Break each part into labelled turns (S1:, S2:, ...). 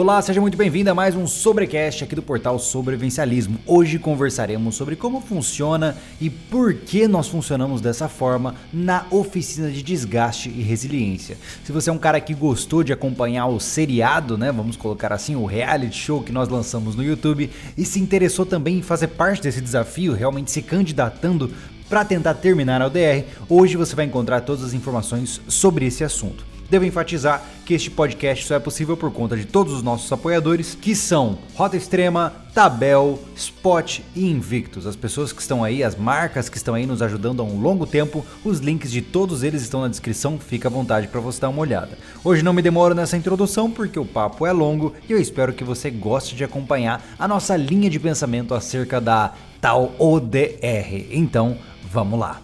S1: Olá, seja muito bem-vindo a mais um Sobrecast aqui do portal Sobrevivencialismo. Hoje conversaremos sobre como funciona e por que nós funcionamos dessa forma na oficina de desgaste e resiliência. Se você é um cara que gostou de acompanhar o seriado, né, vamos colocar assim, o reality show que nós lançamos no YouTube e se interessou também em fazer parte desse desafio, realmente se candidatando para tentar terminar a ODR, hoje você vai encontrar todas as informações sobre esse assunto. Devo enfatizar que este podcast só é possível por conta de todos os nossos apoiadores, que são Rota Extrema, Tabel, Spot e Invictus. As pessoas que estão aí, as marcas que estão aí nos ajudando há um longo tempo, os links de todos eles estão na descrição, fica à vontade para você dar uma olhada. Hoje não me demoro nessa introdução porque o papo é longo e eu espero que você goste de acompanhar a nossa linha de pensamento acerca da tal ODR. Então, vamos lá.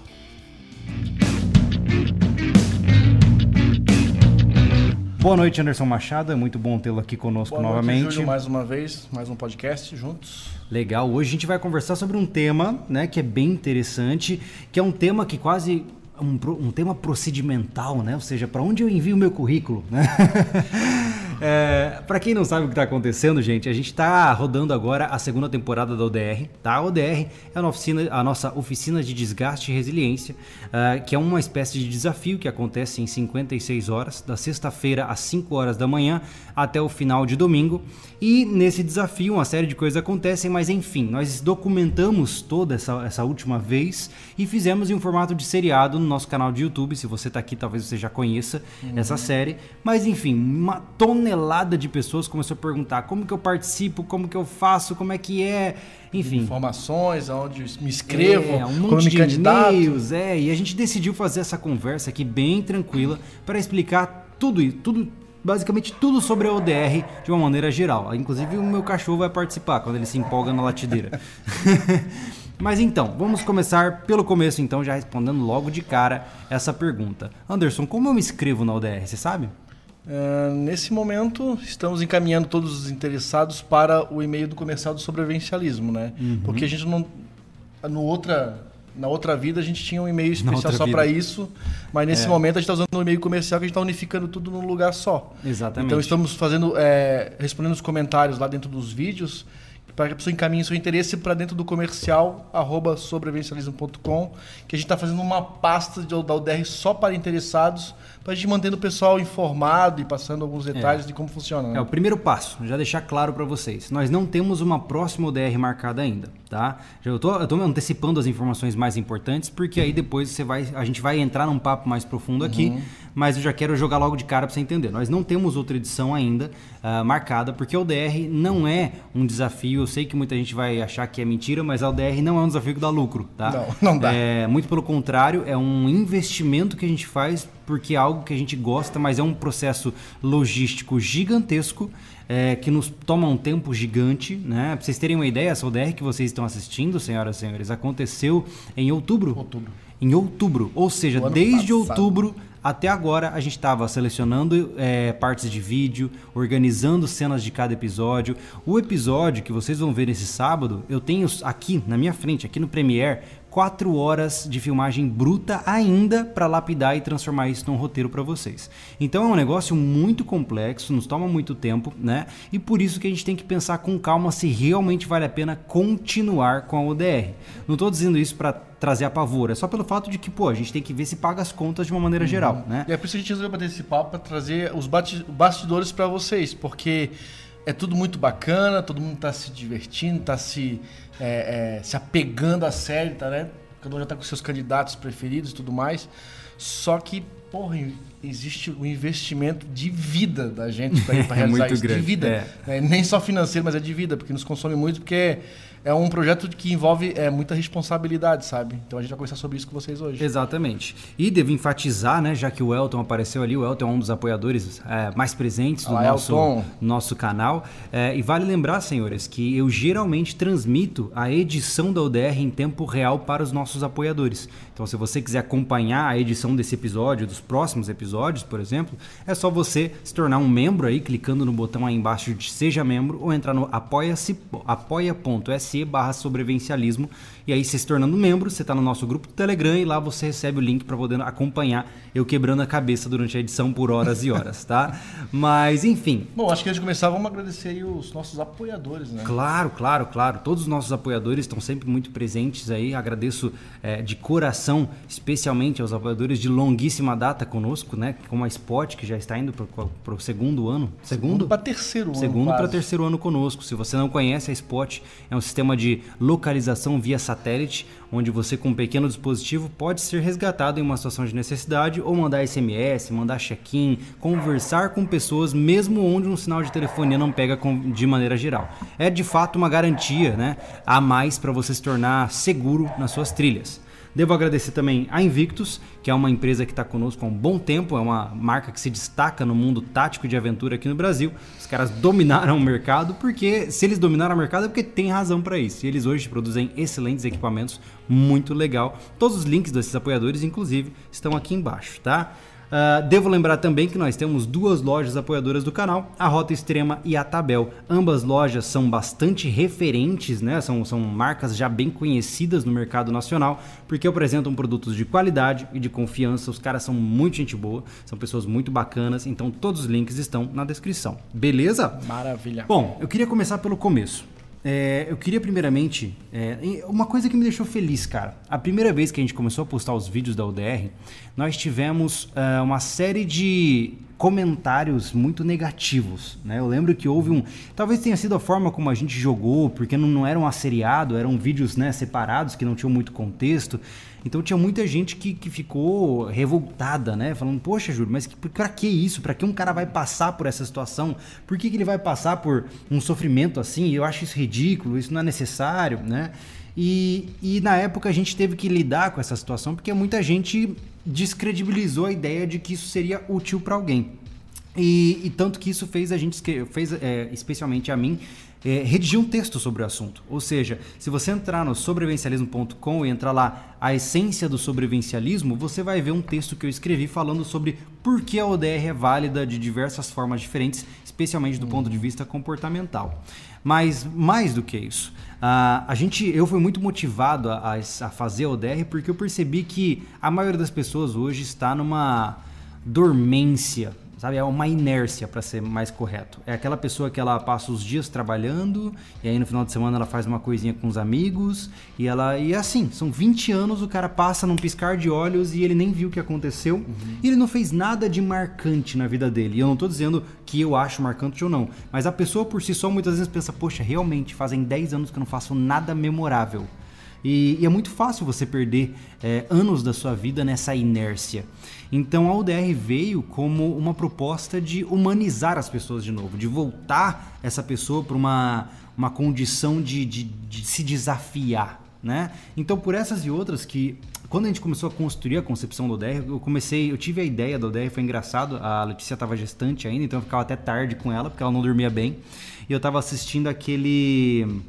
S1: Boa noite, Anderson Machado. É muito bom tê-lo aqui conosco
S2: Boa
S1: novamente.
S2: Noite, Júlio, mais uma vez, mais um podcast juntos.
S1: Legal. Hoje a gente vai conversar sobre um tema, né, que é bem interessante, que é um tema que quase um, um tema procedimental, né? Ou seja, para onde eu envio o meu currículo, né? É, para quem não sabe o que está acontecendo, gente, a gente está rodando agora a segunda temporada da ODR. Tá? A ODR é a, oficina, a nossa oficina de desgaste e resiliência, uh, que é uma espécie de desafio que acontece em 56 horas, da sexta-feira às 5 horas da manhã até o final de domingo. E nesse desafio uma série de coisas acontecem, mas enfim, nós documentamos toda essa, essa última vez e fizemos em um formato de seriado no nosso canal de YouTube. Se você está aqui, talvez você já conheça uhum. essa série. Mas enfim, uma tonelada de pessoas começou a perguntar como que eu participo, como que eu faço, como é que é, enfim.
S2: Informações, aonde me inscrevo,
S1: é, um monte de e-mails, é, e a gente decidiu fazer essa conversa aqui bem tranquila para explicar tudo, tudo basicamente tudo sobre a ODR de uma maneira geral. Inclusive o meu cachorro vai participar quando ele se empolga na latideira. Mas então, vamos começar pelo começo então, já respondendo logo de cara essa pergunta. Anderson, como eu me inscrevo na ODR, você sabe?
S2: Uh, nesse momento, estamos encaminhando todos os interessados para o e-mail do comercial do sobrevivencialismo, né? Uhum. Porque a gente não... No outra na outra vida a gente tinha um e-mail especial só para isso, mas nesse é. momento a gente está usando um e-mail comercial que a gente está unificando tudo num lugar só.
S1: Exatamente.
S2: Então estamos fazendo, é, respondendo os comentários lá dentro dos vídeos para que a pessoa encaminhe seu interesse para dentro do comercial arroba que a gente está fazendo uma pasta de, da UDR só para interessados, para a gente mantendo o pessoal informado e passando alguns detalhes é. de como funciona. Né?
S1: É o primeiro passo, já deixar claro para vocês. Nós não temos uma próxima UDR marcada ainda, tá? Já eu tô, eu tô antecipando as informações mais importantes, porque aí depois você vai, a gente vai entrar num papo mais profundo aqui. Uhum mas eu já quero jogar logo de cara para você entender. Nós não temos outra edição ainda uh, marcada, porque o DR não é um desafio. Eu sei que muita gente vai achar que é mentira, mas a ODR não é um desafio que dá lucro, tá?
S2: Não, não dá.
S1: É, muito pelo contrário, é um investimento que a gente faz porque é algo que a gente gosta, mas é um processo logístico gigantesco. É, que nos toma um tempo gigante, né? Pra vocês terem uma ideia, essa ODR que vocês estão assistindo, senhoras e senhores, aconteceu em outubro.
S2: Outubro.
S1: Em outubro. Ou seja, desde passado. outubro até agora a gente estava selecionando é, partes de vídeo, organizando cenas de cada episódio. O episódio que vocês vão ver nesse sábado, eu tenho aqui na minha frente, aqui no Premiere, quatro horas de filmagem bruta ainda para lapidar e transformar isso num roteiro para vocês. Então é um negócio muito complexo, nos toma muito tempo, né? E por isso que a gente tem que pensar com calma se realmente vale a pena continuar com a ODR. Não estou dizendo isso para trazer a pavor, é só pelo fato de que, pô, a gente tem que ver se paga as contas de uma maneira uhum. geral, né?
S2: E é por isso que a gente resolveu bater esse papo para trazer os bastidores para vocês, porque é tudo muito bacana, todo mundo está se divertindo, está se, é, é, se apegando à série, tá, né? Cada um já está com seus candidatos preferidos e tudo mais. Só que, porra, existe o um investimento de vida da gente para
S1: é
S2: realizar
S1: isso.
S2: Grande. De vida. É. Né? Nem só financeiro, mas é de vida, porque nos consome muito, porque é um projeto que envolve é, muita responsabilidade, sabe? Então a gente vai conversar sobre isso com vocês hoje.
S1: Exatamente. E devo enfatizar, né, já que o Elton apareceu ali, o Elton é um dos apoiadores é, mais presentes do nosso, nosso canal. É, e vale lembrar, senhores, que eu geralmente transmito a edição da ODR em tempo real para os nossos apoiadores. Então, se você quiser acompanhar a edição desse episódio, dos próximos episódios, por exemplo, é só você se tornar um membro aí, clicando no botão aí embaixo de Seja Membro, ou entrar no apoia-se, apoia.se barra sobrevivencialismo, e aí você se tornando membro, você está no nosso grupo do Telegram e lá você recebe o link para poder acompanhar eu quebrando a cabeça durante a edição por horas e horas, tá? Mas, enfim.
S2: Bom, acho que antes de começar, vamos agradecer aí os nossos apoiadores, né?
S1: Claro, claro, claro. Todos os nossos apoiadores estão sempre muito presentes aí. Agradeço é, de coração, especialmente aos apoiadores de longuíssima data conosco, né? Como a Spot, que já está indo para o segundo ano.
S2: Segundo, segundo para terceiro ano.
S1: Segundo para terceiro ano conosco. Se você não conhece, a Spot é um sistema de localização via satélite, onde você, com um pequeno dispositivo, pode ser resgatado em uma situação de necessidade ou mandar SMS, mandar check-in, conversar com pessoas, mesmo onde um sinal de telefonia não pega de maneira geral. É de fato uma garantia né, a mais para você se tornar seguro nas suas trilhas. Devo agradecer também a Invictus, que é uma empresa que está conosco há um bom tempo, é uma marca que se destaca no mundo tático de aventura aqui no Brasil. Os caras dominaram o mercado, porque se eles dominaram o mercado é porque tem razão para isso. E eles hoje produzem excelentes equipamentos, muito legal. Todos os links desses apoiadores, inclusive, estão aqui embaixo, tá? Uh, devo lembrar também que nós temos duas lojas apoiadoras do canal, a Rota Extrema e a Tabel. Ambas lojas são bastante referentes, né? são, são marcas já bem conhecidas no mercado nacional, porque apresentam produtos de qualidade e de confiança. Os caras são muito gente boa, são pessoas muito bacanas, então todos os links estão na descrição. Beleza?
S2: Maravilha.
S1: Bom, eu queria começar pelo começo. É, eu queria primeiramente. É, uma coisa que me deixou feliz, cara. A primeira vez que a gente começou a postar os vídeos da UDR, nós tivemos uh, uma série de comentários muito negativos. Né? Eu lembro que houve um. Talvez tenha sido a forma como a gente jogou, porque não, não era um eram vídeos né, separados que não tinham muito contexto. Então tinha muita gente que, que ficou revoltada, né? Falando, poxa, Júlio, mas que, pra que isso? Pra que um cara vai passar por essa situação? Por que, que ele vai passar por um sofrimento assim? Eu acho isso ridículo, isso não é necessário, né? E, e na época a gente teve que lidar com essa situação porque muita gente descredibilizou a ideia de que isso seria útil para alguém. E, e, tanto que isso fez a gente, fez é, especialmente a mim, é, redigir um texto sobre o assunto. Ou seja, se você entrar no sobrevivencialismo.com e entrar lá a essência do sobrevivencialismo, você vai ver um texto que eu escrevi falando sobre por que a ODR é válida de diversas formas diferentes, especialmente do ponto de vista comportamental. Mas mais do que isso, a, a gente, eu fui muito motivado a, a fazer a ODR porque eu percebi que a maioria das pessoas hoje está numa dormência sabe? É uma inércia, para ser mais correto. É aquela pessoa que ela passa os dias trabalhando e aí no final de semana ela faz uma coisinha com os amigos e ela e é assim, são 20 anos, o cara passa num piscar de olhos e ele nem viu o que aconteceu uhum. e ele não fez nada de marcante na vida dele. E eu não tô dizendo que eu acho marcante ou não, mas a pessoa por si só muitas vezes pensa, poxa, realmente fazem 10 anos que eu não faço nada memorável. E, e é muito fácil você perder é, anos da sua vida nessa inércia. Então a UDR veio como uma proposta de humanizar as pessoas de novo, de voltar essa pessoa para uma, uma condição de, de, de se desafiar. Né? Então, por essas e outras que quando a gente começou a construir a concepção do ODR, eu comecei, eu tive a ideia do ODR, foi engraçado, a Letícia estava gestante ainda, então eu ficava até tarde com ela, porque ela não dormia bem. E eu estava assistindo aquele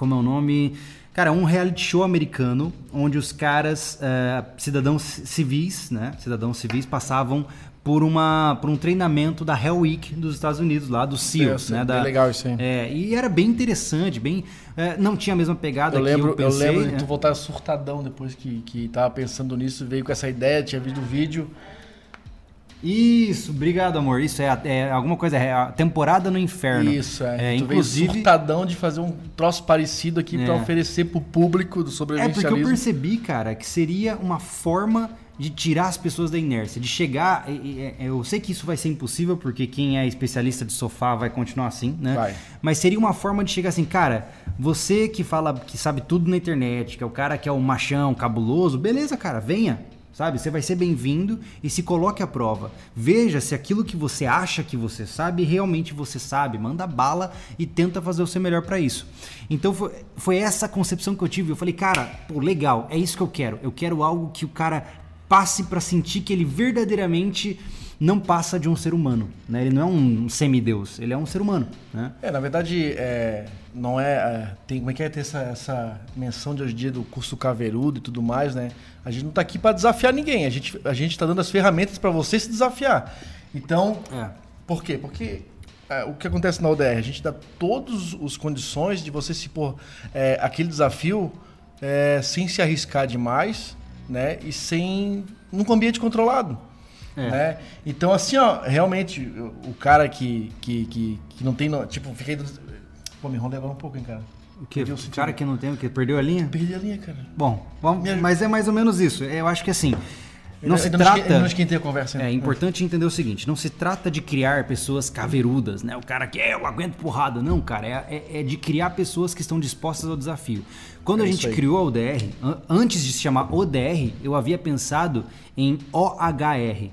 S1: como é o nome? Cara, um reality show americano onde os caras, uh, cidadãos civis, né? Cidadãos civis passavam por, uma, por um treinamento da Hell Week dos Estados Unidos, lá do SEALs. É, né, da,
S2: legal isso aí.
S1: É, e era bem interessante, bem. É, não tinha a mesma pegada
S2: eu lembro,
S1: que eu pensei.
S2: Eu lembro de tu voltar surtadão depois que, que tava pensando nisso, veio com essa ideia, tinha visto o vídeo.
S1: Isso, obrigado, amor. Isso é, é alguma coisa, é a temporada no inferno.
S2: Isso, é. é tu inclusive surtadão de fazer um troço parecido aqui é. para oferecer pro público do sobrevivencialismo.
S1: É porque eu percebi, cara, que seria uma forma de tirar as pessoas da inércia, de chegar. Eu sei que isso vai ser impossível, porque quem é especialista de sofá vai continuar assim, né?
S2: Vai.
S1: Mas seria uma forma de chegar assim, cara, você que fala que sabe tudo na internet, que é o cara que é o machão, cabuloso, beleza, cara, venha sabe? Você vai ser bem-vindo e se coloque à prova. Veja se aquilo que você acha que você sabe, realmente você sabe. Manda bala e tenta fazer o seu melhor para isso. Então foi, foi essa concepção que eu tive. Eu falei, cara, pô, legal, é isso que eu quero. Eu quero algo que o cara passe para sentir que ele verdadeiramente não passa de um ser humano, né? Ele não é um semideus, ele é um ser humano, né?
S2: É, na verdade, é, não é, é, tem como é que é ter essa, essa menção de hoje em dia do curso caveirudo e tudo mais, né? A gente não está aqui para desafiar ninguém, a gente a gente está dando as ferramentas para você se desafiar. Então, é. por quê? Porque é, o que acontece na ODR? A gente dá todas as condições de você se pôr é, aquele desafio é, sem se arriscar demais, né? E sem num ambiente controlado. É. Né? Então, assim, ó, realmente, o cara que, que, que, que não tem. Tipo, fiquei. Pô, me enrolei agora um pouco, hein, cara.
S1: O que? O cara que não tem, que? Perdeu a linha?
S2: Perdi a linha, cara.
S1: Bom, vamos, mas é mais ou menos isso. Eu acho que assim. Não se trata.
S2: Não esquentei a conversa.
S1: É importante entender o seguinte: não se trata de criar pessoas caveirudas, né? O cara que é, eu aguento porrada. Não, cara. É, é, é, de criar pessoas que estão dispostas ao desafio. Quando é a gente criou a ODR, antes de se chamar ODR, eu havia pensado em OHR,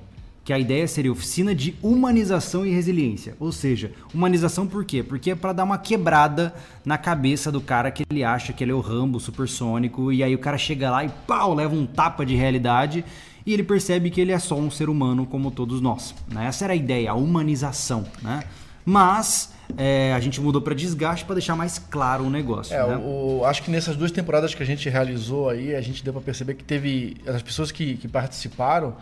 S1: que a ideia seria oficina de humanização e resiliência. Ou seja, humanização por quê? Porque é para dar uma quebrada na cabeça do cara que ele acha que ele é o Rambo supersônico e aí o cara chega lá e pau, leva um tapa de realidade e ele percebe que ele é só um ser humano como todos nós. Né? Essa era a ideia, a humanização. Né? Mas é, a gente mudou para desgaste para deixar mais claro o negócio.
S2: É,
S1: né?
S2: o, acho que nessas duas temporadas que a gente realizou aí, a gente deu para perceber que teve as pessoas que, que participaram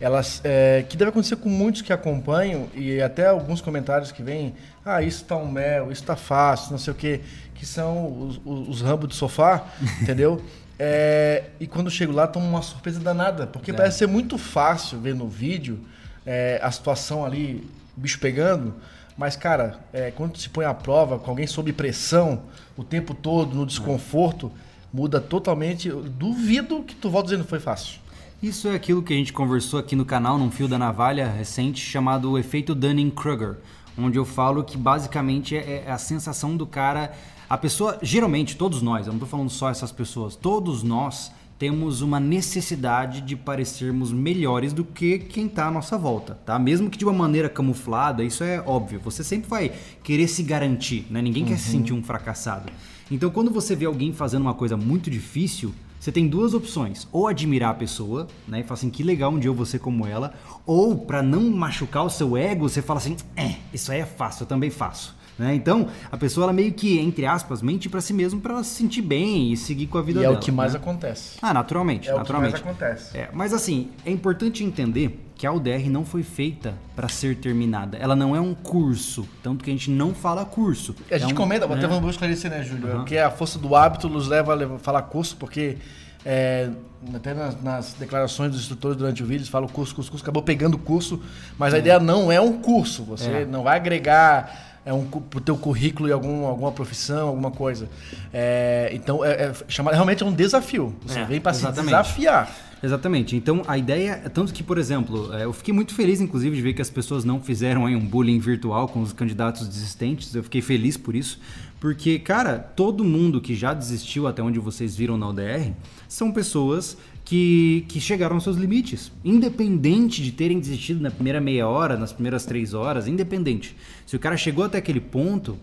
S2: elas é, que deve acontecer com muitos que acompanham e até alguns comentários que vêm, ah, isso tá um mel, isso tá fácil, não sei o quê, que são os, os, os rambos de sofá, entendeu? É, e quando chego lá, tomo uma surpresa danada, porque é. parece ser muito fácil ver no vídeo é, a situação ali, bicho pegando, mas, cara, é, quando se põe à prova com alguém sob pressão o tempo todo, no desconforto, muda totalmente. Eu duvido que tu volta dizendo que foi fácil.
S1: Isso é aquilo que a gente conversou aqui no canal, num fio da navalha recente, chamado o efeito Dunning-Kruger, onde eu falo que basicamente é, é a sensação do cara. A pessoa, geralmente, todos nós, eu não estou falando só essas pessoas, todos nós temos uma necessidade de parecermos melhores do que quem está à nossa volta, tá? Mesmo que de uma maneira camuflada, isso é óbvio. Você sempre vai querer se garantir, né? Ninguém uhum. quer se uhum. sentir um fracassado. Então, quando você vê alguém fazendo uma coisa muito difícil, você tem duas opções: ou admirar a pessoa, né, e falar assim, que legal um dia eu vou ser como ela, ou para não machucar o seu ego, você fala assim, é, isso aí é fácil, eu também faço. Né? Então, a pessoa ela meio que, entre aspas, mente para si mesmo para ela se sentir bem e seguir com a vida
S2: e
S1: dela.
S2: é o que mais
S1: né?
S2: acontece.
S1: Ah, naturalmente.
S2: É
S1: naturalmente.
S2: o que mais acontece.
S1: É, mas assim, é importante entender que a UDR não foi feita para ser terminada. Ela não é um curso, tanto que a gente não fala curso.
S2: A gente
S1: é um,
S2: comenta, né? até vamos esclarecer, né, Júlio? Uhum. Que a força do hábito nos leva a falar curso, porque é, até nas, nas, declarações dos instrutores durante o vídeo, eles falam curso, curso, curso, acabou pegando o curso, mas a ideia não é um curso, você é. não vai agregar é um pro teu currículo e algum, alguma profissão, alguma coisa. É, então, é, é, chamar, realmente é um desafio. Você é, vem para se desafiar.
S1: Exatamente. Então, a ideia é tanto que, por exemplo, é, eu fiquei muito feliz, inclusive, de ver que as pessoas não fizeram aí, um bullying virtual com os candidatos desistentes. Eu fiquei feliz por isso. Porque, cara, todo mundo que já desistiu até onde vocês viram na UDR são pessoas que, que chegaram aos seus limites. Independente de terem desistido na primeira meia hora, nas primeiras três horas, independente. Se o cara chegou até aquele ponto,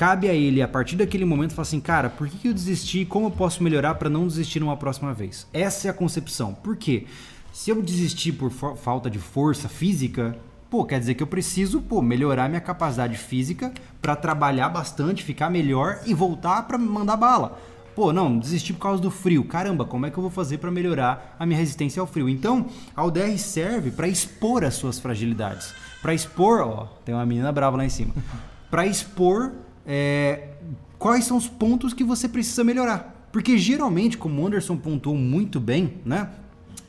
S1: cabe a ele, a partir daquele momento, falar assim: cara, por que eu desisti? Como eu posso melhorar para não desistir numa próxima vez? Essa é a concepção. Por quê? Se eu desistir por falta de força física, pô, quer dizer que eu preciso, pô, melhorar minha capacidade física para trabalhar bastante, ficar melhor e voltar para mandar bala. Pô, não, desisti por causa do frio. Caramba, como é que eu vou fazer para melhorar a minha resistência ao frio? Então, a UDR serve para expor as suas fragilidades. Para expor, ó, tem uma menina brava lá em cima. Para expor é, quais são os pontos que você precisa melhorar. Porque geralmente, como o Anderson pontuou muito bem, né?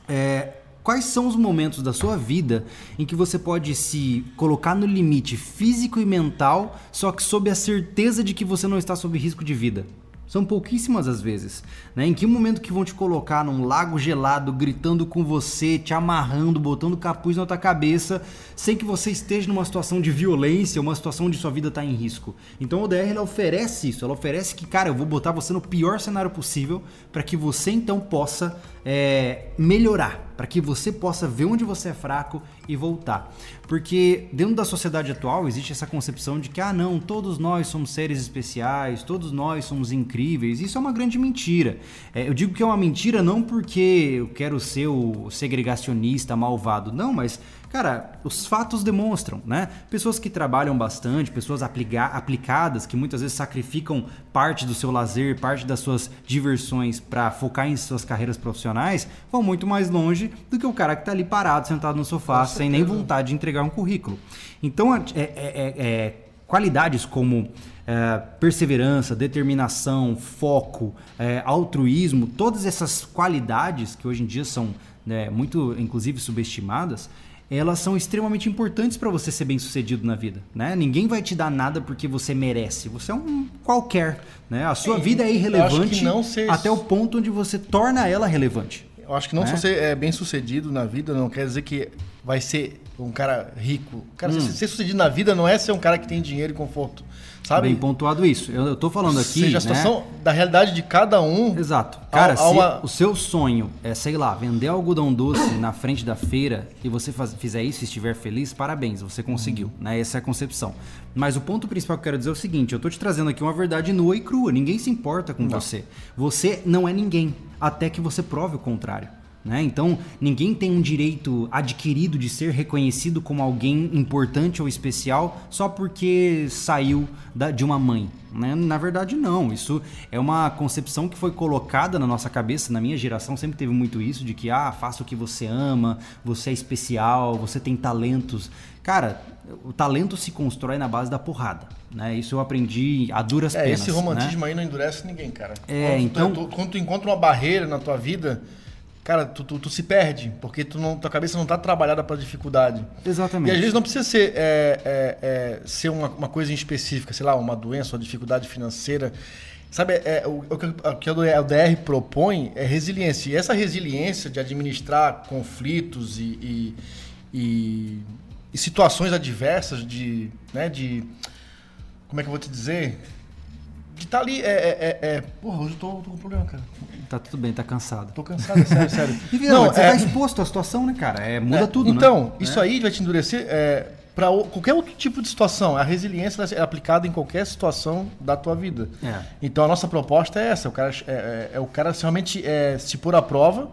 S1: É, quais são os momentos da sua vida em que você pode se colocar no limite físico e mental, só que sob a certeza de que você não está sob risco de vida? São pouquíssimas as vezes. Né? Em que momento que vão te colocar num lago gelado, gritando com você, te amarrando, botando capuz na tua cabeça, sem que você esteja numa situação de violência, uma situação onde sua vida está em risco. Então a ODR ela oferece isso, ela oferece que, cara, eu vou botar você no pior cenário possível para que você então possa é, melhorar, para que você possa ver onde você é fraco e voltar. Porque dentro da sociedade atual existe essa concepção de que, ah, não, todos nós somos seres especiais, todos nós somos incríveis. Isso é uma grande mentira. É, eu digo que é uma mentira não porque eu quero ser o segregacionista malvado, não, mas Cara, os fatos demonstram, né? Pessoas que trabalham bastante, pessoas aplica aplicadas, que muitas vezes sacrificam parte do seu lazer, parte das suas diversões para focar em suas carreiras profissionais, vão muito mais longe do que o cara que está ali parado, sentado no sofá, sem nem vontade de entregar um currículo. Então, é, é, é, é qualidades como é, perseverança, determinação, foco, é, altruísmo, todas essas qualidades que hoje em dia são né, muito, inclusive, subestimadas, elas são extremamente importantes para você ser bem sucedido na vida, né? Ninguém vai te dar nada porque você merece. Você é um qualquer, né? A sua é, vida é irrelevante ser... até o ponto onde você torna ela relevante.
S2: Eu acho que não né? só ser é, bem sucedido na vida não quer dizer que vai ser um cara rico. Cara, hum. ser, ser sucedido na vida não é ser um cara que tem dinheiro e conforto. Sabe?
S1: Bem pontuado isso. Eu, eu tô falando aqui.
S2: Seja a né? situação né? da realidade de cada um.
S1: Exato. Cara, se uma... o seu sonho é, sei lá, vender algodão doce na frente da feira e você faz, fizer isso e estiver feliz, parabéns, você conseguiu. Uhum. Né? Essa é a concepção. Mas o ponto principal que eu quero dizer é o seguinte: eu tô te trazendo aqui uma verdade nua e crua. Ninguém se importa com não. você. Você não é ninguém, até que você prove o contrário. Né? Então, ninguém tem um direito adquirido de ser reconhecido como alguém importante ou especial só porque saiu da, de uma mãe. Né? Na verdade, não. Isso é uma concepção que foi colocada na nossa cabeça. Na minha geração sempre teve muito isso de que, ah, faça o que você ama, você é especial, você tem talentos. Cara, o talento se constrói na base da porrada. Né? Isso eu aprendi a duras é, penas.
S2: Esse romantismo né? aí não endurece ninguém, cara.
S1: É, quando, então...
S2: Tu, quando tu encontra uma barreira na tua vida cara, tu, tu, tu, se perde, porque tu não, tua cabeça não está trabalhada para dificuldade.
S1: Exatamente.
S2: E às vezes não precisa ser, é, é, é, ser uma, uma coisa em específica, sei lá, uma doença, uma dificuldade financeira. Sabe, é, o, o, que o DR propõe é resiliência. E essa resiliência de administrar conflitos e, e, e, e situações adversas, de, né, de. Como é que eu vou te dizer? De estar tá ali. É, é, é, é, Porra, hoje eu tô, tô com problema, cara.
S1: Tá tudo bem, tá cansado.
S2: Tô cansado, é sério, sério.
S1: E, não, você é... tá exposto à situação, né, cara? É, muda é, tudo,
S2: então,
S1: né?
S2: isso aí vai te endurecer é, para qualquer outro tipo de situação. A resiliência é aplicada em qualquer situação da tua vida.
S1: É.
S2: Então, a nossa proposta é essa. O cara, é, é, é o cara realmente se pôr à prova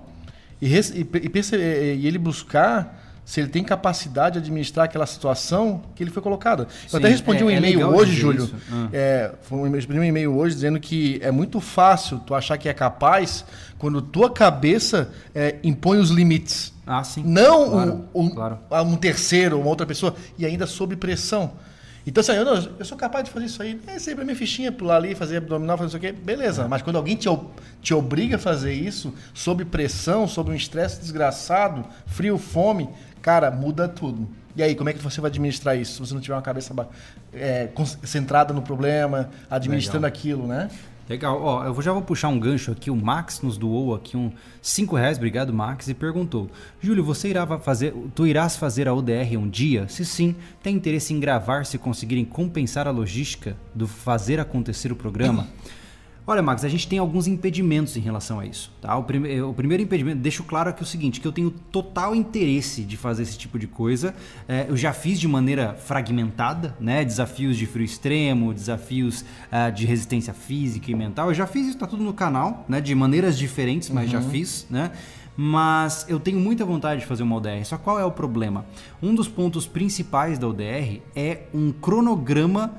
S2: e, e, e, e ele buscar se ele tem capacidade de administrar aquela situação que ele foi colocado. Eu até respondi é, um é e-mail é hoje, Júlio. Ah. É, um, respondi um e-mail hoje dizendo que é muito fácil tu achar que é capaz quando tua cabeça é, impõe os limites.
S1: Ah, sim.
S2: Não claro, um, um, claro. um terceiro, uma outra pessoa, e ainda sob pressão. Então, assim, eu, não, eu sou capaz de fazer isso aí. É sempre a minha fichinha, pular ali, fazer abdominal, fazer isso aqui. Beleza. É. Mas quando alguém te, te obriga a fazer isso, sob pressão, sob um estresse desgraçado, frio, fome, cara, muda tudo. E aí, como é que você vai administrar isso? Se você não tiver uma cabeça é, centrada no problema, administrando Legal. aquilo, né?
S1: Legal. Ó, eu já vou puxar um gancho aqui. O Max nos doou aqui um 5 reais, obrigado Max, e perguntou: Júlio, você irá fazer, tu irás fazer a ODR um dia? Se sim, tem interesse em gravar se conseguirem compensar a logística do fazer acontecer o programa? Olha, Max, a gente tem alguns impedimentos em relação a isso. Tá? O, prime o primeiro impedimento, deixo claro aqui o seguinte, que eu tenho total interesse de fazer esse tipo de coisa. É, eu já fiz de maneira fragmentada, né? Desafios de frio extremo, desafios uh, de resistência física e mental. Eu já fiz isso, tá tudo no canal, né? De maneiras diferentes, mas uhum. já fiz, né? mas eu tenho muita vontade de fazer uma ODR. Só qual é o problema? Um dos pontos principais da ODR é um cronograma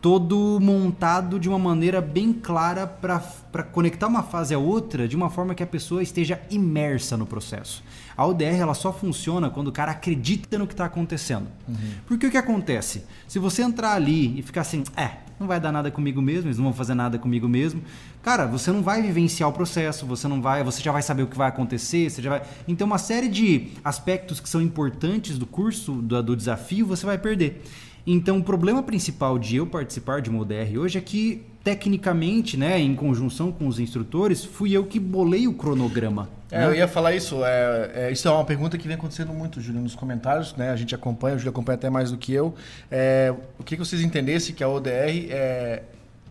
S1: todo montado de uma maneira bem clara para conectar uma fase à outra de uma forma que a pessoa esteja imersa no processo. A ODR ela só funciona quando o cara acredita no que está acontecendo. Uhum. Porque o que acontece? Se você entrar ali e ficar assim, é, não vai dar nada comigo mesmo, eles não vão fazer nada comigo mesmo. Cara, você não vai vivenciar o processo, você não vai, você já vai saber o que vai acontecer, você já vai. Então, uma série de aspectos que são importantes do curso, do, do desafio, você vai perder. Então, o problema principal de eu participar de uma ODR hoje é que, tecnicamente, né, em conjunção com os instrutores, fui eu que bolei o cronograma.
S2: É,
S1: né?
S2: eu ia falar isso. É, é, isso é uma pergunta que vem acontecendo muito, Júlio, nos comentários. Né? A gente acompanha, o Júlio acompanha até mais do que eu. É, o que, que vocês entendessem que a ODR é,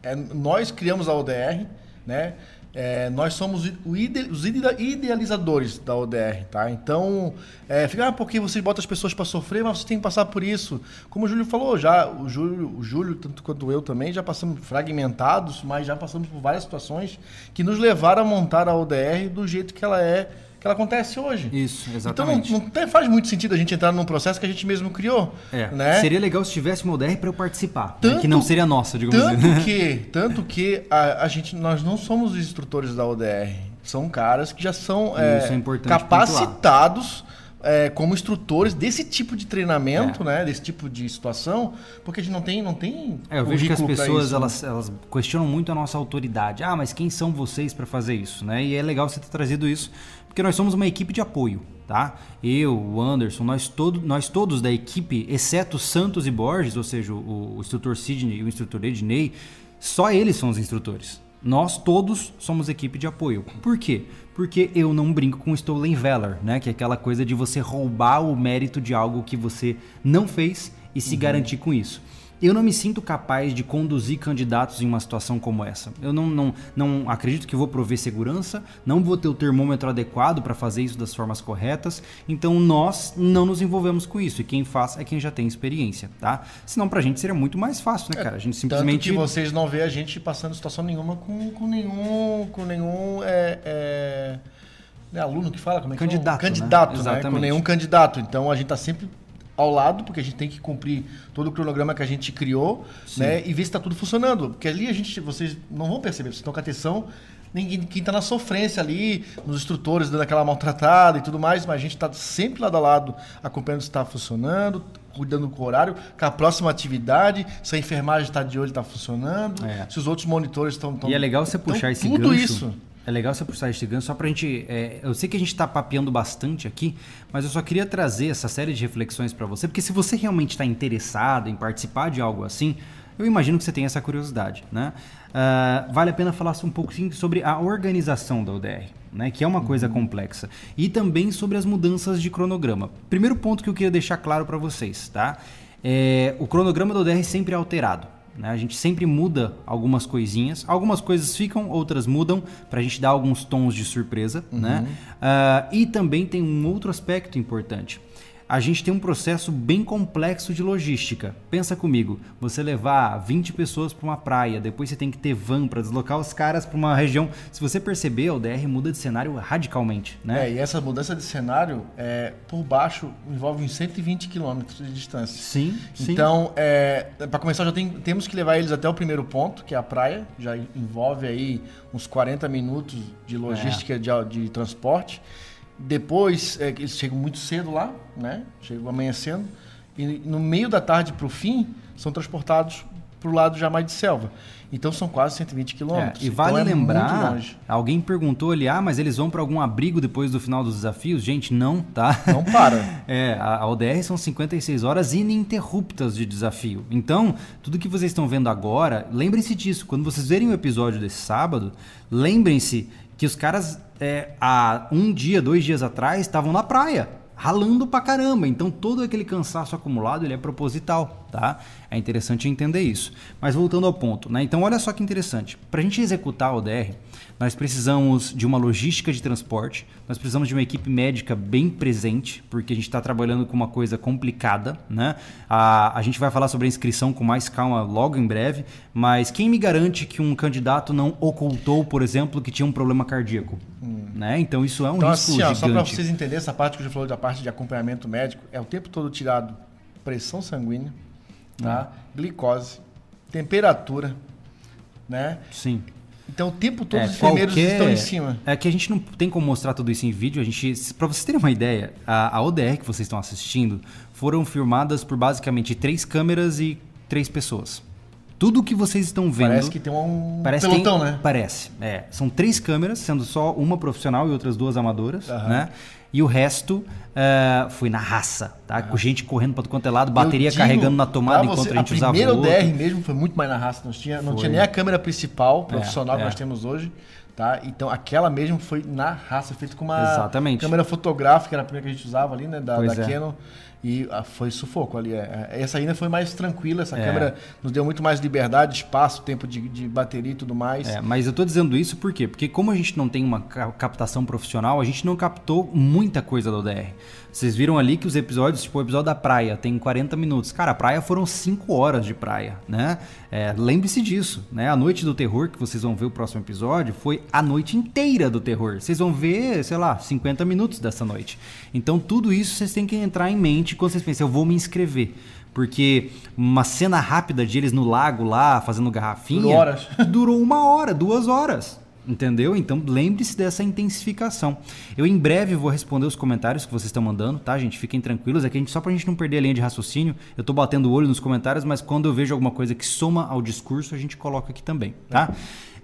S2: é, Nós criamos a ODR, né? É, nós somos ide, os idealizadores da ODR, tá? Então, é, fica, ah, porque você bota as pessoas para sofrer, mas você tem que passar por isso. Como o Júlio falou, já o Júlio, o Júlio, tanto quanto eu também, já passamos fragmentados, mas já passamos por várias situações que nos levaram a montar a ODR do jeito que ela é que ela acontece hoje.
S1: Isso, exatamente.
S2: Então não, não faz muito sentido a gente entrar num processo que a gente mesmo criou.
S1: É.
S2: Né?
S1: Seria legal se tivesse uma ODR para eu participar, né?
S2: Tanto,
S1: né? que não seria nossa, digamos
S2: tanto
S1: assim.
S2: Que, tanto que a, a, gente, nós não somos os instrutores da ODR. São caras que já são é,
S1: é
S2: capacitados é, como instrutores desse tipo de treinamento, é. né? Desse tipo de situação, porque a gente não tem, não tem.
S1: É, eu vejo que as pessoas elas, elas questionam muito a nossa autoridade. Ah, mas quem são vocês para fazer isso, né? E é legal você ter trazido isso porque nós somos uma equipe de apoio, tá? Eu, o Anderson, nós, todo, nós todos da equipe, exceto Santos e Borges, ou seja, o, o instrutor Sidney e o instrutor Ednei, só eles são os instrutores. Nós todos somos equipe de apoio. Por quê? Porque eu não brinco com Stolen Valor, né? Que é aquela coisa de você roubar o mérito de algo que você não fez e se uhum. garantir com isso. Eu não me sinto capaz de conduzir candidatos em uma situação como essa. Eu não, não, não acredito que vou prover segurança, não vou ter o termômetro adequado para fazer isso das formas corretas, então nós não nos envolvemos com isso. E quem faz é quem já tem experiência, tá? Senão pra gente seria muito mais fácil, né, é, cara? A gente simplesmente.
S2: Tanto que vocês não vê a gente passando situação nenhuma com, com nenhum. com nenhum. É, é... É aluno que fala? Como é que
S1: candidato,
S2: Candidato,
S1: né?
S2: né? Com nenhum candidato. Então a gente está sempre ao lado, porque a gente tem que cumprir todo o cronograma que a gente criou, Sim. né? E ver se está tudo funcionando. Porque ali a gente, vocês não vão perceber, vocês estão com atenção, ninguém, quem está na sofrência ali, nos instrutores dando aquela maltratada e tudo mais, mas a gente está sempre lado a lado acompanhando se está funcionando, cuidando com o horário, com a próxima atividade, se a enfermagem está de olho está funcionando, é. se os outros monitores estão...
S1: E é legal você puxar esse
S2: tudo
S1: gancho.
S2: isso
S1: é legal você puxar este gancho só para a gente. É, eu sei que a gente está papeando bastante aqui, mas eu só queria trazer essa série de reflexões para você, porque se você realmente está interessado em participar de algo assim, eu imagino que você tem essa curiosidade, né? Uh, vale a pena falar um pouco sobre a organização da UDR, né? Que é uma coisa uhum. complexa. E também sobre as mudanças de cronograma. Primeiro ponto que eu queria deixar claro para vocês, tá? É, o cronograma da UDR sempre é alterado. Né? A gente sempre muda algumas coisinhas. Algumas coisas ficam, outras mudam, para a gente dar alguns tons de surpresa. Né? Uhum. Né? Uh, e também tem um outro aspecto importante a gente tem um processo bem complexo de logística. Pensa comigo, você levar 20 pessoas para uma praia, depois você tem que ter van para deslocar os caras para uma região. Se você perceber, o DR muda de cenário radicalmente, né?
S2: É, e essa mudança de cenário, é, por baixo, envolve uns 120 quilômetros de distância.
S1: Sim, sim.
S2: Então, é, para começar, já tem, temos que levar eles até o primeiro ponto, que é a praia. Já envolve aí uns 40 minutos de logística é. de, de transporte. Depois, é, eles chegam muito cedo lá, né? Chegam amanhecendo. E no meio da tarde para o fim, são transportados para o lado já mais de selva. Então são quase 120 quilômetros.
S1: É, e vale então, é lembrar, alguém perguntou ali, ah, mas eles vão para algum abrigo depois do final dos desafios? Gente, não, tá?
S2: Não para.
S1: é, a, a ODR são 56 horas ininterruptas de desafio. Então, tudo que vocês estão vendo agora, lembrem-se disso. Quando vocês verem o episódio desse sábado, lembrem-se que os caras é, há um dia, dois dias atrás estavam na praia, ralando pra caramba. Então todo aquele cansaço acumulado ele é proposital, tá? É interessante entender isso. Mas voltando ao ponto, né? Então olha só que interessante. Para a gente executar o ODR, nós precisamos de uma logística de transporte, nós precisamos de uma equipe médica bem presente, porque a gente está trabalhando com uma coisa complicada. Né? A, a gente vai falar sobre a inscrição com mais calma logo em breve, mas quem me garante que um candidato não ocultou, por exemplo, que tinha um problema cardíaco? Hum. Né? Então isso é um
S2: então,
S1: risco
S2: assim,
S1: ó,
S2: Só para vocês entenderem, essa parte que já falou da parte de acompanhamento médico, é o tempo todo tirado pressão sanguínea, tá? Hum. glicose, temperatura, né?
S1: Sim.
S2: Então o tempo todo é, os enfermeiros qualquer... estão em cima.
S1: É que a gente não tem como mostrar tudo isso em vídeo. A gente, para vocês terem uma ideia, a, a ODR que vocês estão assistindo foram filmadas por basicamente três câmeras e três pessoas. Tudo que vocês estão vendo.
S2: Parece que tem um
S1: parece
S2: pelotão,
S1: tem,
S2: né?
S1: Parece. É. São três câmeras, sendo só uma profissional e outras duas amadoras, uhum. né? E o resto uh, foi na raça, tá? Com gente correndo para quanto é lado, bateria digo, carregando na tomada enquanto a gente usava o
S2: A primeira DR mesmo foi muito mais na raça. Não tinha, não tinha nem a câmera principal, é, profissional é, que nós temos hoje. Tá? Então aquela mesmo foi na raça, feita com uma
S1: Exatamente.
S2: câmera fotográfica, era a primeira que a gente usava ali, né? Da,
S1: Pois
S2: da
S1: é.
S2: Canon. E ah, foi sufoco ali. é. É, Essa ainda foi mais tranquila, essa
S1: É.
S2: câmera nos deu muito mais liberdade, espaço, tempo de, de bateria e tudo mais.
S1: É, mas eu tô dizendo isso por quê? Porque como a gente não tem uma ca- captação profissional, a gente não captou muita coisa da ODR. Vocês viram ali que os episódios, tipo o episódio da praia, tem 40 minutos. Cara, a praia foram 5 horas de praia, né? É, Lembre-se disso, né? A noite do terror, que vocês vão ver o próximo episódio, foi a noite inteira do terror. Vocês vão ver, sei lá, 50 minutos dessa noite. Então tudo isso vocês têm que entrar em mente quando vocês pensam, eu vou me inscrever. Porque uma cena rápida de eles no lago lá, fazendo garrafinha.
S2: Durou horas.
S1: durou uma hora, duas horas. Entendeu? Então lembre-se dessa intensificação. Eu em breve vou responder os comentários que vocês estão mandando, tá, gente? Fiquem tranquilos. É que a gente, só pra gente não perder a linha de raciocínio, eu tô batendo o olho nos comentários, mas quando eu vejo alguma coisa que soma ao discurso, a gente coloca aqui também, tá? É,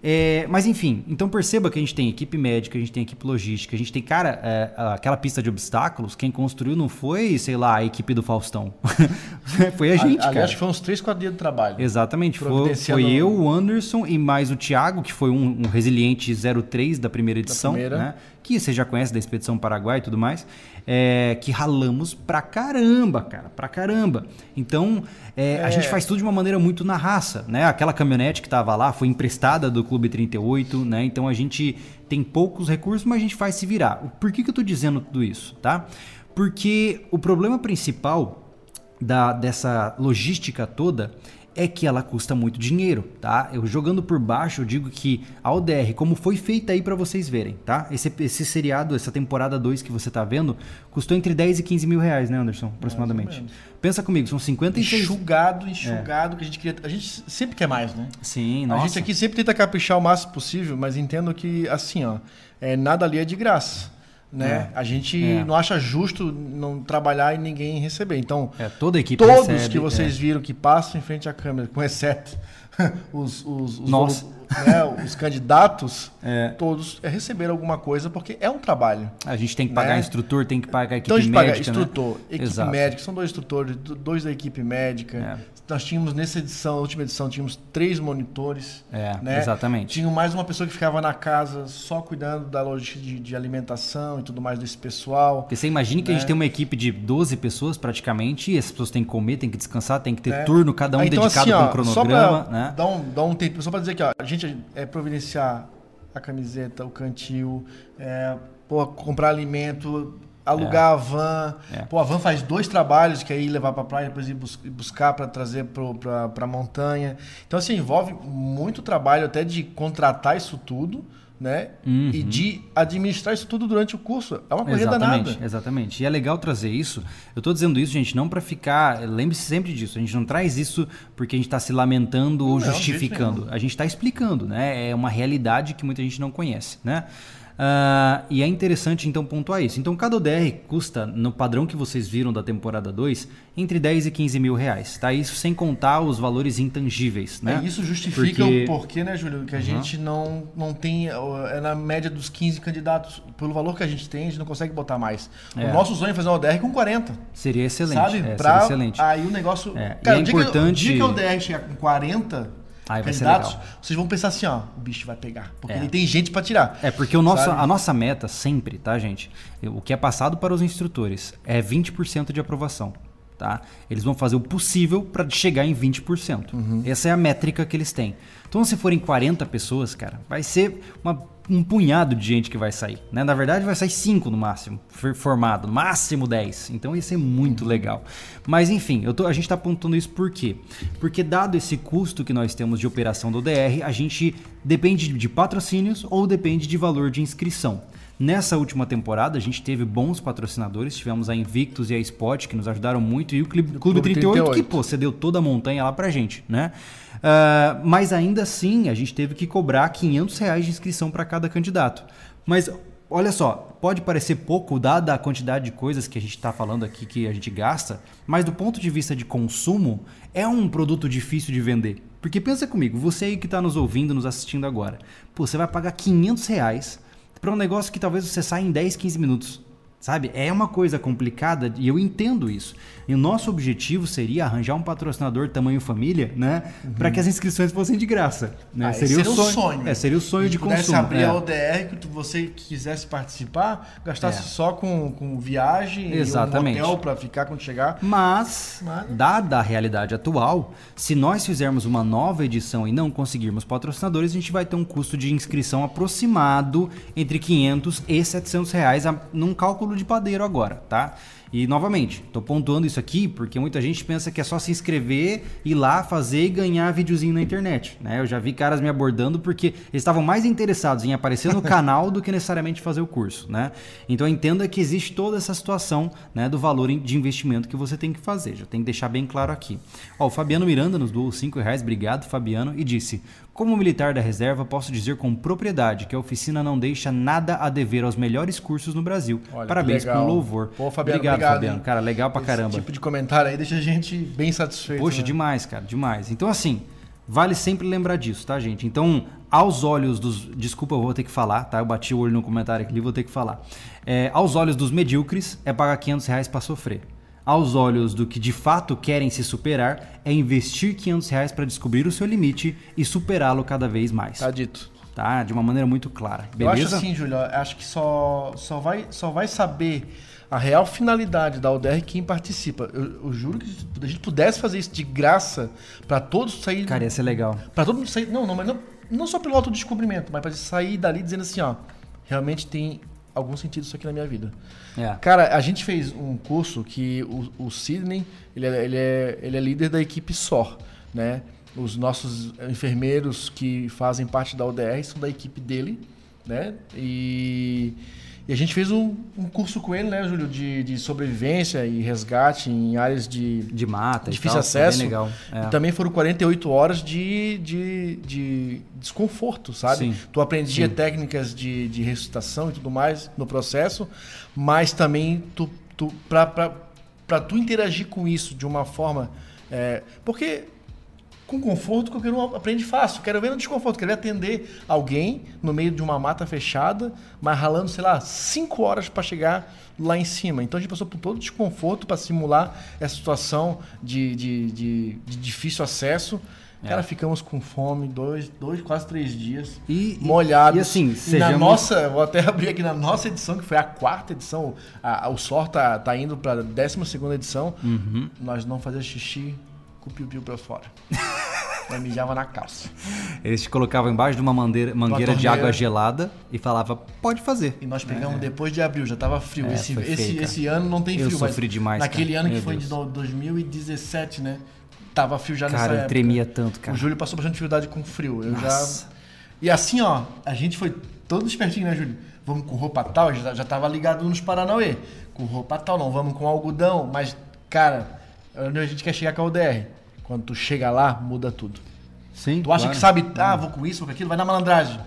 S1: mas enfim, então perceba que a gente tem equipe médica, a gente tem equipe logística, a gente tem, cara, é, aquela pista de obstáculos, quem construiu não foi, sei lá, a equipe do Faustão. foi a gente,
S2: Ali,
S1: cara.
S2: acho que foi uns 3, 4 dias de trabalho.
S1: Exatamente, foi, foi eu, o Anderson e mais o Thiago, que foi um, um resiliente 03 da primeira edição,
S2: primeira.
S1: né? Que você já conhece da Expedição Paraguai e tudo mais. é, que ralamos pra caramba, cara, pra caramba. Então, é, a
S2: É.
S1: gente faz tudo de uma maneira muito na raça, né? Aquela caminhonete que tava lá foi emprestada do Clube 38, né? Então a gente tem poucos recursos, mas a gente faz se virar. Por que, que eu tô dizendo tudo isso, tá? Porque o problema principal da, dessa logística toda é que ela custa muito dinheiro, tá? Eu jogando por baixo, eu digo que a ODR, como foi feita aí pra vocês verem, tá? Esse, esse seriado, essa temporada 2 que você tá vendo, custou entre 10 e 15 mil reais, né, Anderson? Aproximadamente. Pensa comigo, são 56...
S2: Enxugado, enxugado, que a gente queria. A gente sempre quer mais, né?
S1: Sim,
S2: A
S1: nossa.
S2: gente aqui sempre tenta caprichar o máximo possível, mas entendo que, assim, ó, é, nada ali é de graça. Né? A gente
S1: É.
S2: não acha justo não trabalhar e ninguém receber. Então,
S1: É, toda a equipe
S2: todos
S1: recebe,
S2: que vocês
S1: é.
S2: viram que passam em frente à câmera, com exceto os, os, os,
S1: Nossa.
S2: né, os candidatos,
S1: É.
S2: todos é, receberam alguma coisa, porque é um trabalho.
S1: A gente tem que pagar
S2: né?
S1: instrutor, tem que pagar a equipe
S2: Então a gente paga
S1: médica, né?
S2: instrutor, equipe
S1: Exato.
S2: médica, são dois instrutores, do- dois da equipe médica.
S1: É.
S2: Nós tínhamos nessa edição, última edição, tínhamos três monitores.
S1: É,
S2: né?
S1: exatamente.
S2: Tinha mais uma pessoa que ficava na casa só cuidando da logística de, de alimentação e tudo mais desse pessoal.
S1: Porque você imagine que a gente
S2: Né?
S1: tem uma equipe de 12 pessoas praticamente, e essas pessoas têm que comer, têm que descansar, tem que ter
S2: né?
S1: turno, cada um
S2: Ah, então,
S1: dedicado
S2: assim,
S1: para um cronograma,
S2: Só
S1: né?
S2: dar, um, dar um tempo, só pra dizer que ó, a gente é providenciar a camiseta, o cantil, é, pô, comprar alimento, alugar a van.
S1: É.
S2: Pô, a van faz dois trabalhos, que é ir levar pra praia, depois ir bus- buscar pra trazer pra montanha. Então, assim, envolve muito trabalho até de contratar isso tudo, né?
S1: Uhum.
S2: E de administrar isso tudo durante o curso. É uma coisa
S1: Exatamente,
S2: danada.
S1: exatamente. E é legal trazer isso. Eu tô dizendo isso, gente, não para ficar. Lembre-se sempre disso. A gente não traz isso porque a gente está se lamentando ou
S2: Não,
S1: justificando. A gente está explicando, né? É uma realidade que muita gente não conhece, né? Ah, e é interessante então pontuar isso. Então cada ODR custa, no padrão que vocês viram da temporada 2, entre 10 e 15 mil reais. Tá? Isso sem contar os valores intangíveis. Né?
S2: É, isso justifica
S1: Porque-
S2: o porquê, né, Júlio? Que a gente não, não tem. É na média dos 15 candidatos. Pelo valor que a gente tem, a gente não consegue botar mais.
S1: É.
S2: O nosso sonho é fazer uma ODR com 40.
S1: Seria excelente.
S2: sabe?
S1: é,
S2: pra,
S1: excelente.
S2: Aí o negócio.
S1: É, e
S2: Cara,
S1: é
S2: o dia, que, o
S1: importante-
S2: dia que a ODR chegar com 40
S1: Aí vai
S2: candidatos,
S1: legal.
S2: vocês vão pensar assim: ó, o bicho vai pegar. Porque
S1: É.
S2: ele tem gente pra tirar.
S1: É, porque o nosso,
S2: Sabe?
S1: a nossa meta sempre, tá, gente? O que é passado para os instrutores é 20% de aprovação. Tá? Eles vão fazer o possível para chegar em 20%.
S2: Uhum.
S1: Essa é a métrica que eles têm. Então, se forem 40 pessoas, cara, vai ser uma- um punhado de gente que vai sair. Né? Na verdade, vai sair 5 no máximo, for- formado, máximo 10. Então, isso é muito legal. Mas, enfim, tô- a gente está apontando isso por quê? Porque, dado esse custo que nós temos de operação do DR, a gente depende de patrocínios ou depende de valor de inscrição. Nessa última temporada, a gente teve bons patrocinadores. Tivemos a Invictus e a Spot, que nos ajudaram muito, e o Clube, Clube 38, que,
S2: 38.
S1: pô, cedeu toda a montanha lá pra gente, né? Ah, mas ainda assim, a gente teve que cobrar 500 reais de inscrição para cada candidato. Mas olha só, pode parecer pouco, dada a quantidade de coisas que a gente está falando aqui que a gente gasta, mas do ponto de vista de consumo, é um produto difícil de vender. Porque pensa comigo, você aí que está nos ouvindo, nos assistindo agora, pô, você vai pagar 500 reais para um negócio que talvez você saia em 10, 15 minutos. Sabe? É uma coisa complicada e eu entendo isso. E o nosso objetivo seria arranjar um patrocinador tamanho família, né? Uhum. Para que as inscrições fossem de graça. Né?
S2: Ah, seria, o sonho. sonho.
S1: É, seria o sonho de consumo. Se
S2: abrir
S1: é.
S2: a ODR que você quisesse participar, gastasse é. só com, com viagem
S1: Exatamente.
S2: e um hotel para ficar quando chegar.
S1: Mas, Mas, dada a realidade atual, se nós fizermos uma nova edição e não conseguirmos patrocinadores, a gente vai ter um custo de inscrição aproximado entre 500 e 700 reais num cálculo de padeiro agora, tá? E novamente, tô pontuando isso aqui porque muita gente pensa que é só se inscrever, ir lá, fazer e ganhar videozinho na internet. Né? Eu já vi caras me abordando porque eles estavam mais interessados em aparecer no canal do que necessariamente fazer o curso. Né? Então entenda que existe toda essa situação né, do valor de investimento que você tem que fazer. Já tem que deixar bem claro aqui. Ó, o Fabiano Miranda nos doou 5 reais, obrigado Fabiano, e disse: como militar da reserva, posso dizer com propriedade que a oficina não deixa nada a dever aos melhores cursos no Brasil. Olha, Parabéns pelo louvor.
S2: Pô, Fabiano, obrigado, obrigado Fabiano.
S1: Cara, legal pra
S2: Esse
S1: caramba.
S2: tipo de comentário aí deixa a gente bem satisfeito.
S1: Poxa,
S2: né?
S1: demais, cara, demais. Então, assim, vale sempre lembrar disso, tá, gente? Então, aos olhos dos. Desculpa, eu vou ter que falar, tá? Eu bati o olho no comentário aqui, vou ter que falar. É, aos olhos dos medíocres, é pagar 500 reais pra sofrer aos olhos do que de fato querem se superar, é investir 500 reais para descobrir o seu limite e superá-lo cada vez mais.
S2: Tá dito.
S1: Tá? De uma maneira muito clara. Beleza?
S2: Eu acho assim, Júlio, acho que só, só, vai, só vai saber a real finalidade da UDR quem participa. Eu, eu juro que se a gente pudesse fazer isso de graça para todos sair.
S1: Cara, ia ser legal.
S2: Para todo mundo sair. Não, não, mas não, não só pelo autodescobrimento, mas para sair dali dizendo assim, ó. Realmente tem algum sentido isso aqui na minha vida. É. Cara, a gente fez um curso que o, o Sidney, ele é, ele, é, ele é líder da equipe SOR, né? Os nossos enfermeiros que fazem parte da UDR são da equipe dele, né? E e a gente fez um, um curso com ele, né, Júlio, de, de, sobrevivência e resgate em áreas de,
S1: de mata,
S2: difícil
S1: tal,
S2: acesso.
S1: Bem legal.
S2: É. E também foram 48 horas de, de, de desconforto, sabe? Sim. Tu aprendia Sim. técnicas de, de ressuscitação e tudo mais no processo, mas também tu, tu para tu interagir com isso de uma forma. É, porque com conforto, qualquer um aprende fácil. Quero ver no desconforto, quero atender alguém no meio de uma mata fechada, mas ralando, sei lá, cinco horas para chegar lá em cima. Então a gente passou por todo o desconforto para simular essa situação de, de, de, de difícil acesso. É. Cara, ficamos com fome dois, dois quase três dias,
S1: e,
S2: molhados.
S1: E, assim,
S2: e
S1: sejamos...
S2: na nossa, vou até abrir aqui na nossa edição, que foi a quarta edição, a, a, o SOR tá, tá indo para a décima segunda edição,
S1: uhum.
S2: nós não fazia xixi com o piu-piu pra fora. Mas mijava na calça.
S1: Eles te colocavam embaixo de uma mangueira, mangueira de água gelada e falava, pode fazer.
S2: E nós pegamos é. depois de abril, já tava frio.
S1: É,
S2: esse,
S1: esse,
S2: feio, esse, ano não tem
S1: eu
S2: frio.
S1: Eu sofri demais,
S2: Naquele
S1: cara.
S2: ano
S1: Meu
S2: que
S1: Deus.
S2: foi de 2017, né? Tava frio já
S1: cara,
S2: nessa época.
S1: eu tremia tanto, cara.
S2: O Júlio passou bastante dificuldade com frio. Eu
S1: Nossa.
S2: já... E assim, ó, a gente foi todo espertinho, né, Júlio? Vamos com roupa tal, já, já tava ligado nos Paranauê. Com roupa tal, não, vamos com algodão. Mas, cara, onde a gente quer chegar com a UDR? Quando tu chega lá, muda tudo.
S1: Sim,
S2: tu acha
S1: claro.
S2: que sabe, ah, vou com isso, vou com aquilo, vai na malandragem.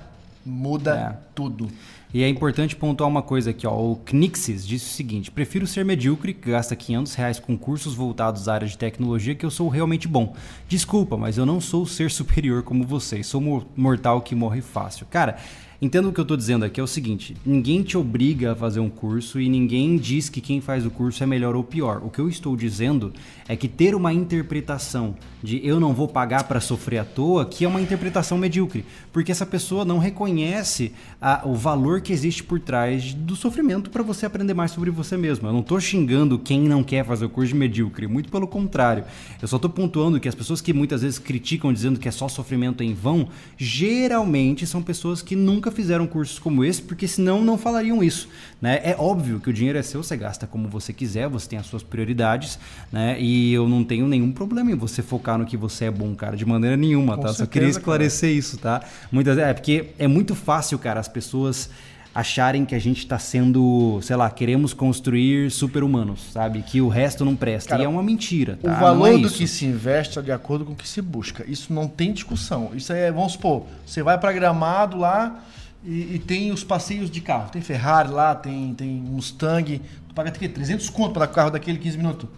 S2: Muda
S1: É.
S2: tudo.
S1: E é importante pontuar uma coisa aqui, ó. O Knixis disse o seguinte: prefiro ser medíocre, que gasta 500 reais com cursos voltados à área de tecnologia, que eu sou realmente bom. Desculpa, mas eu não sou ser superior como vocês. Sou mo- mortal que morre fácil. Cara, entenda o que eu tô dizendo aqui: é o seguinte: ninguém te obriga a fazer um curso e ninguém diz que quem faz o curso é melhor ou pior. O que eu estou dizendo é que ter uma interpretação de eu não vou pagar para sofrer à toa, que é uma interpretação medíocre, porque essa pessoa não reconhece a- o valor que existe por trás do sofrimento para você aprender mais sobre você mesmo. Eu não tô xingando quem não quer fazer o curso de medíocre, muito pelo contrário. Eu só tô pontuando que as pessoas que muitas vezes criticam dizendo que é só sofrimento em vão, geralmente são pessoas que nunca fizeram cursos como esse, porque senão não falariam isso, né? É óbvio que o dinheiro é seu, você gasta como você quiser, você tem as suas prioridades, né? E eu não tenho nenhum problema em você focar no que você é bom, cara, de maneira nenhuma,
S2: Com
S1: tá? Só
S2: certeza,
S1: queria esclarecer isso, tá? Muitas é porque é muito fácil, cara, as pessoas acharem que a gente tá sendo, sei lá, queremos construir super-humanos, sabe? Que o resto não presta.
S2: Cara,
S1: e é uma mentira, tá?
S2: O
S1: Não
S2: valor
S1: é
S2: do
S1: isso.
S2: que se investe é de acordo com o que se busca. Isso não tem discussão. Isso é, vamos supor, você vai para Gramado lá e, e tem os passeios de carro. Tem Ferrari lá, tem, tem Mustang. Paga o quê? 300 conto pra dar com o carro daquele 15 minutos.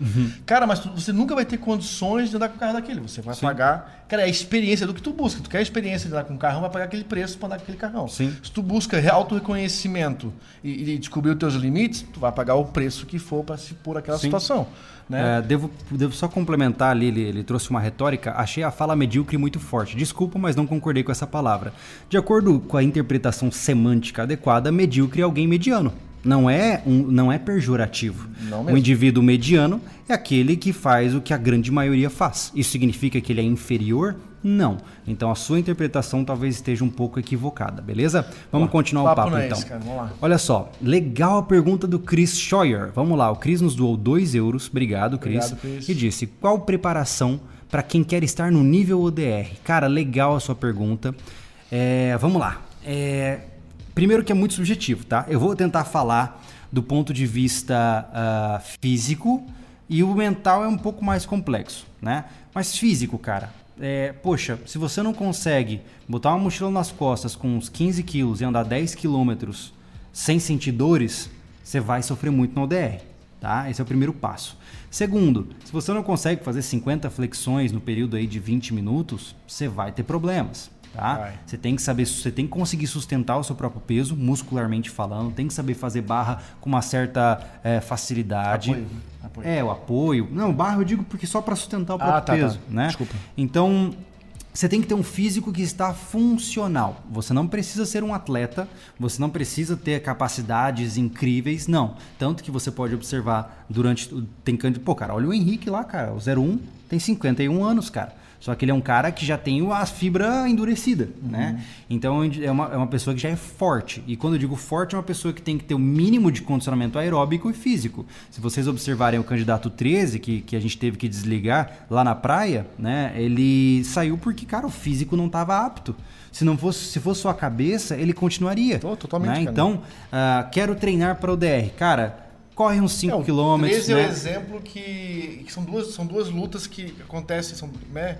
S2: Cara, mas tu- você nunca vai ter condições de andar com o carro daquele. Você vai pagar. Cara, é a experiência do que tu busca. Tu quer a experiência de andar com um carrão, vai pagar aquele preço pra andar com aquele carrão.
S1: Sim.
S2: Se tu busca re- auto-reconhecimento e, e descobrir os teus limites, tu vai pagar o preço que for pra se pôr aquela
S1: Sim.
S2: situação. Né?
S1: É, devo, devo só complementar ali, ele, ele trouxe uma retórica. Achei a fala medíocre muito forte. Desculpa, mas não concordei com essa palavra. De acordo com a interpretação semântica adequada, medíocre é alguém mediano. Não é, um, não é pejorativo.
S2: Não
S1: o indivíduo mediano é aquele que faz o que a grande maioria faz. Isso significa que ele é inferior? Não. Então a sua interpretação talvez esteja um pouco equivocada, beleza? Vamos continuar o
S2: papo
S1: papo
S2: não é
S1: então.
S2: esse, cara. Vamos lá.
S1: Olha só, legal a pergunta do Chris Scheuer. Vamos lá, o Chris nos doou 2 euros. Obrigado, Chris.
S2: Obrigado, Chris.
S1: E disse: qual preparação para quem quer estar no nível ODR? Cara, legal a sua pergunta. É, vamos lá. É, primeiro que é muito subjetivo, tá? Eu vou tentar falar do ponto de vista ah, físico e o mental é um pouco mais complexo, né? Mas físico, cara. é, poxa, se você não consegue botar uma mochila nas costas com uns 15 quilos e andar 10 quilômetros sem sentir dores, você vai sofrer muito no ODR, tá? Esse é o primeiro passo. Segundo, se você não consegue fazer 50 flexões no período aí de 20 minutos, você vai ter problemas, tá?
S2: Vai.
S1: Você tem que saber, você tem que conseguir sustentar o seu próprio peso, muscularmente falando, tem que saber fazer barra com uma certa eh, facilidade.
S2: Apoio, né? Apoio.
S1: É, o apoio. Não, barra eu digo porque só para sustentar o
S2: Ah,
S1: próprio
S2: tá, tá.
S1: peso, né?
S2: Desculpa.
S1: Então, você tem que ter um físico que está funcional. Você não precisa ser um atleta, você não precisa ter capacidades incríveis, não. Tanto que você pode observar durante. Tem. Pô, cara, olha o Henrique lá, cara. O 01 tem 51 anos, cara. Só que ele é um cara que já tem a fibra endurecida, né? Então é uma, é uma pessoa que já é forte. E quando eu digo forte, é uma pessoa que tem que ter o mínimo de condicionamento aeróbico e físico. Se vocês observarem o candidato 13, que, que a gente teve que desligar lá na praia, né? Ele saiu porque, cara, o físico não estava apto. Se não fosse, se fosse só a cabeça, ele continuaria.
S2: Tô- totalmente,
S1: né? Então, ah, quero treinar para o DR. Cara, corre uns 5
S2: É, o
S1: km.
S2: 13 é
S1: né?
S2: o exemplo que, que são, duas, são duas lutas que acontecem, são, né,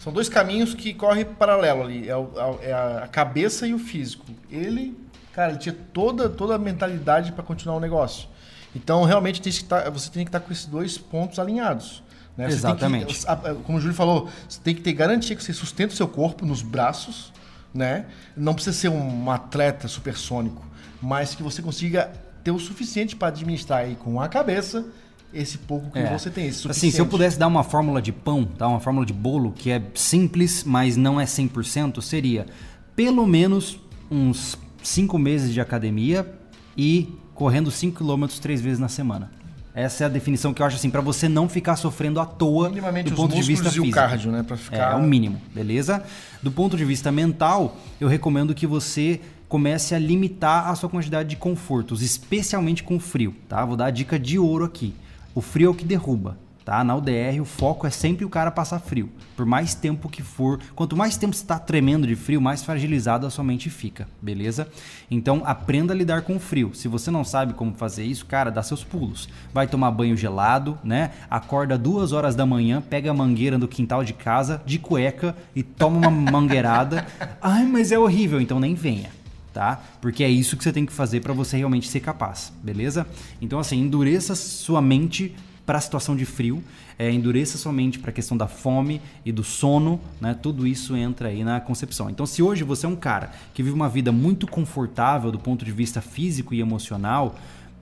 S2: são dois caminhos que correm paralelo ali, é, o- é a, a cabeça e o físico. Ele, cara, ele tinha toda, toda a mentalidade para continuar o negócio. Então, realmente, tem que tá- você tem que estar com esses dois pontos alinhados. né? Você tem que-
S1: Exatamente.
S2: a- como o Júlio falou, você tem que ter garantia que você sustenta o seu corpo nos braços, né? Não precisa ser um atleta supersônico, mas que você consiga ter o suficiente para administrar aí com a cabeça esse pouco que
S1: É.
S2: você tem. Esse
S1: Assim, se eu pudesse dar uma fórmula de pão, tá? uma fórmula de bolo que é simples, mas não é 100%, seria pelo menos uns 5 meses de academia e correndo 5 km três vezes na semana. Essa é a definição que eu acho assim, para você não ficar sofrendo à toa do
S2: os
S1: ponto de vista
S2: e o
S1: físico.
S2: cardio, né? Pra ficar...
S1: É, é o mínimo, beleza? Do ponto de vista mental, eu recomendo que você comece a limitar a sua quantidade de confortos, especialmente com o frio, tá? Vou dar a dica de ouro aqui. O frio é o que derruba, tá? Na UDR, o foco é sempre o cara passar frio. Por mais tempo que for, quanto mais tempo você está tremendo de frio, mais fragilizado a sua mente fica, beleza? Então, aprenda a lidar com o frio. Se você não sabe como fazer isso, cara, dá seus pulos. Vai tomar banho gelado, né? Acorda duas horas da manhã, pega a mangueira do quintal de casa, de cueca e toma uma mangueirada. Ai, mas é horrível, então nem venha tá? Porque é isso que você tem que fazer para você realmente ser capaz, beleza? Então assim, endureça sua mente para a situação de frio, é, endureça sua mente para a questão da fome e do sono, né? Tudo isso entra aí na concepção. Então, se hoje você é um cara que vive uma vida muito confortável do ponto de vista físico e emocional,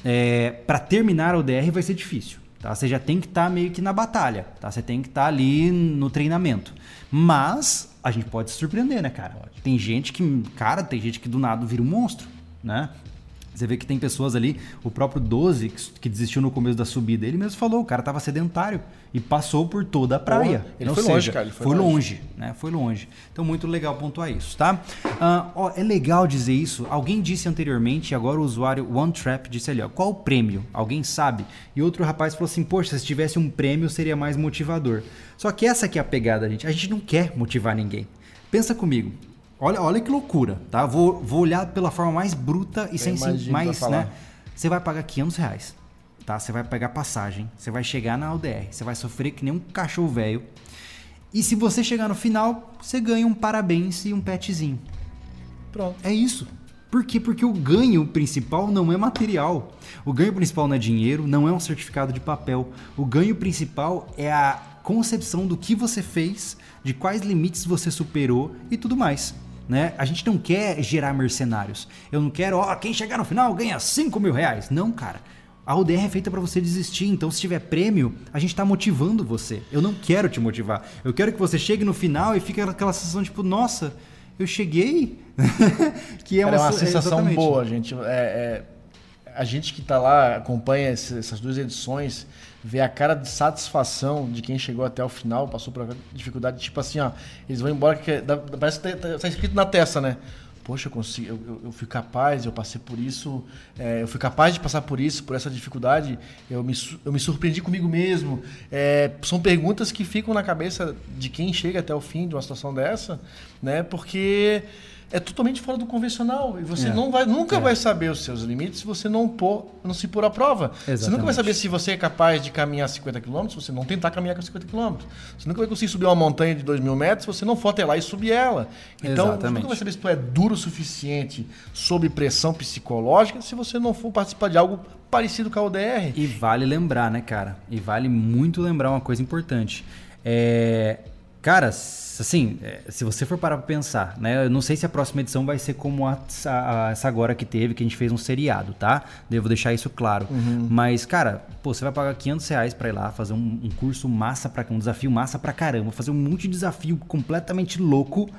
S1: é, para terminar o DR vai ser difícil. Tá? Você já tem que estar meio que na batalha, tá? Você tem que estar ali no treinamento. Mas a gente pode se surpreender, né, cara? Tem gente que, cara, tem gente que do nada vira um monstro, né? Você vê que tem pessoas ali, o próprio 12, que, desistiu no começo da subida, ele mesmo falou, o cara tava sedentário e passou por toda a praia.
S2: Porra, ele
S1: Ou
S2: foi
S1: seja,
S2: longe, cara, ele foi
S1: foi
S2: longe.
S1: longe, né? Foi longe. Então, muito legal pontuar isso, tá? Ah, ó, é legal dizer isso. Alguém disse anteriormente, e agora o usuário OneTrap disse ali, ó, qual o prêmio? Alguém sabe? E outro rapaz falou assim, poxa, se tivesse um prêmio seria mais motivador. Só que essa aqui é a pegada, gente. A gente não quer motivar ninguém. Pensa comigo. Olha, olha que loucura, tá? Vou, vou olhar pela forma mais bruta e sem mais, né? Você vai pagar 500 reais, tá? Você vai pegar passagem, você vai chegar na UDR, você vai sofrer que nem um cachorro velho. E se você chegar no final, você ganha um parabéns e um petzinho.
S2: Pronto.
S1: É isso. Por quê? Porque o ganho principal não é material. O ganho principal não é dinheiro, não é um certificado de papel. O ganho principal é a concepção do que você fez, de quais limites você superou e tudo mais. Né? A gente não quer gerar mercenários. Eu não quero, ó, quem chegar no final ganha 5 mil reais. Não, cara. A UDR é feita para você desistir, então se tiver prêmio, a gente tá motivando você. Eu não quero te motivar. Eu quero que você chegue no final e fique aquela sensação tipo, nossa, eu cheguei.
S2: que é uma, é uma sensação é boa, gente. É, é, a gente que está lá, acompanha essas duas edições, vê a cara de satisfação de quem chegou até o final, passou por dificuldade, tipo assim, ó, eles vão embora, que parece que tá, tá escrito na testa, né? poxa, eu, consigo, eu, eu, eu fui capaz, eu passei por isso, é, eu fui capaz de passar por isso, por essa dificuldade, eu me, eu me surpreendi comigo mesmo. É, são perguntas que ficam na cabeça de quem chega até o fim de uma situação dessa, né? Porque é totalmente fora do convencional. E você é. não vai, nunca é. vai saber os seus limites se você não, pôr, não se pôr à prova. Exatamente. Você nunca vai saber se você é capaz de caminhar 50 km se você não tentar caminhar com 50 km. Você nunca vai conseguir subir uma montanha de 2 mil metros se você não for até lá e subir ela. Então, Exatamente. você nunca vai saber se tu é duro o suficiente sob pressão psicológica se você não for participar de algo parecido com a ODR.
S1: E vale lembrar, né, cara? E vale muito lembrar uma coisa importante. É, Cara, assim, é, se você for parar pra pensar, né? Eu não sei se a próxima edição vai ser como a, a, essa agora que teve, que a gente fez um seriado, tá? Devo deixar isso claro. Uhum. Mas, cara, pô, você vai pagar 500 reais pra ir lá fazer um, um curso massa, pra, um desafio massa pra caramba, fazer um monte de desafio completamente louco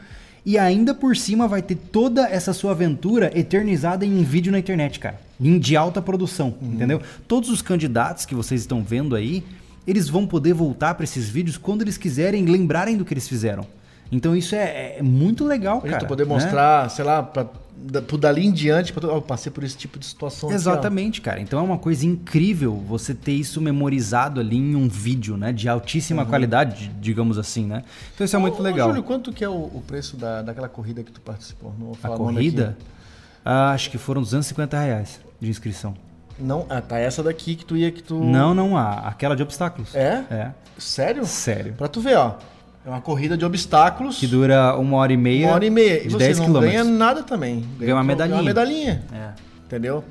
S1: e ainda por cima vai ter toda essa sua aventura eternizada em um vídeo na internet, cara. De alta produção, uhum. entendeu? Todos os candidatos que vocês estão vendo aí eles vão poder voltar para esses vídeos quando eles quiserem lembrarem do que eles fizeram. Então isso é, é muito legal, pra cara.
S2: Poder mostrar, né? sei lá, por dali em diante, pra, eu passei por esse tipo de situação.
S1: Exatamente, aqui, cara. Então é uma coisa incrível você ter isso memorizado ali em um vídeo, né? De altíssima uhum. qualidade, digamos assim, né? Então isso é muito ô, legal. Ô,
S2: Júlio, quanto que é o, o preço da, daquela corrida que tu participou?
S1: A corrida? Ah, acho que foram 250 reais de inscrição.
S2: Não, ah, tá essa daqui que tu ia que tu.
S1: Não, não há. Aquela de obstáculos.
S2: É?
S1: É.
S2: Sério?
S1: Sério.
S2: Pra tu ver, ó. É uma corrida de obstáculos.
S1: Que dura uma hora e meia.
S2: Uma hora e meia.
S1: De e você 10 não
S2: ganha nada também.
S1: Ganha, ganha uma medalhinha.
S2: Ganha uma medalhinha. É. Entendeu?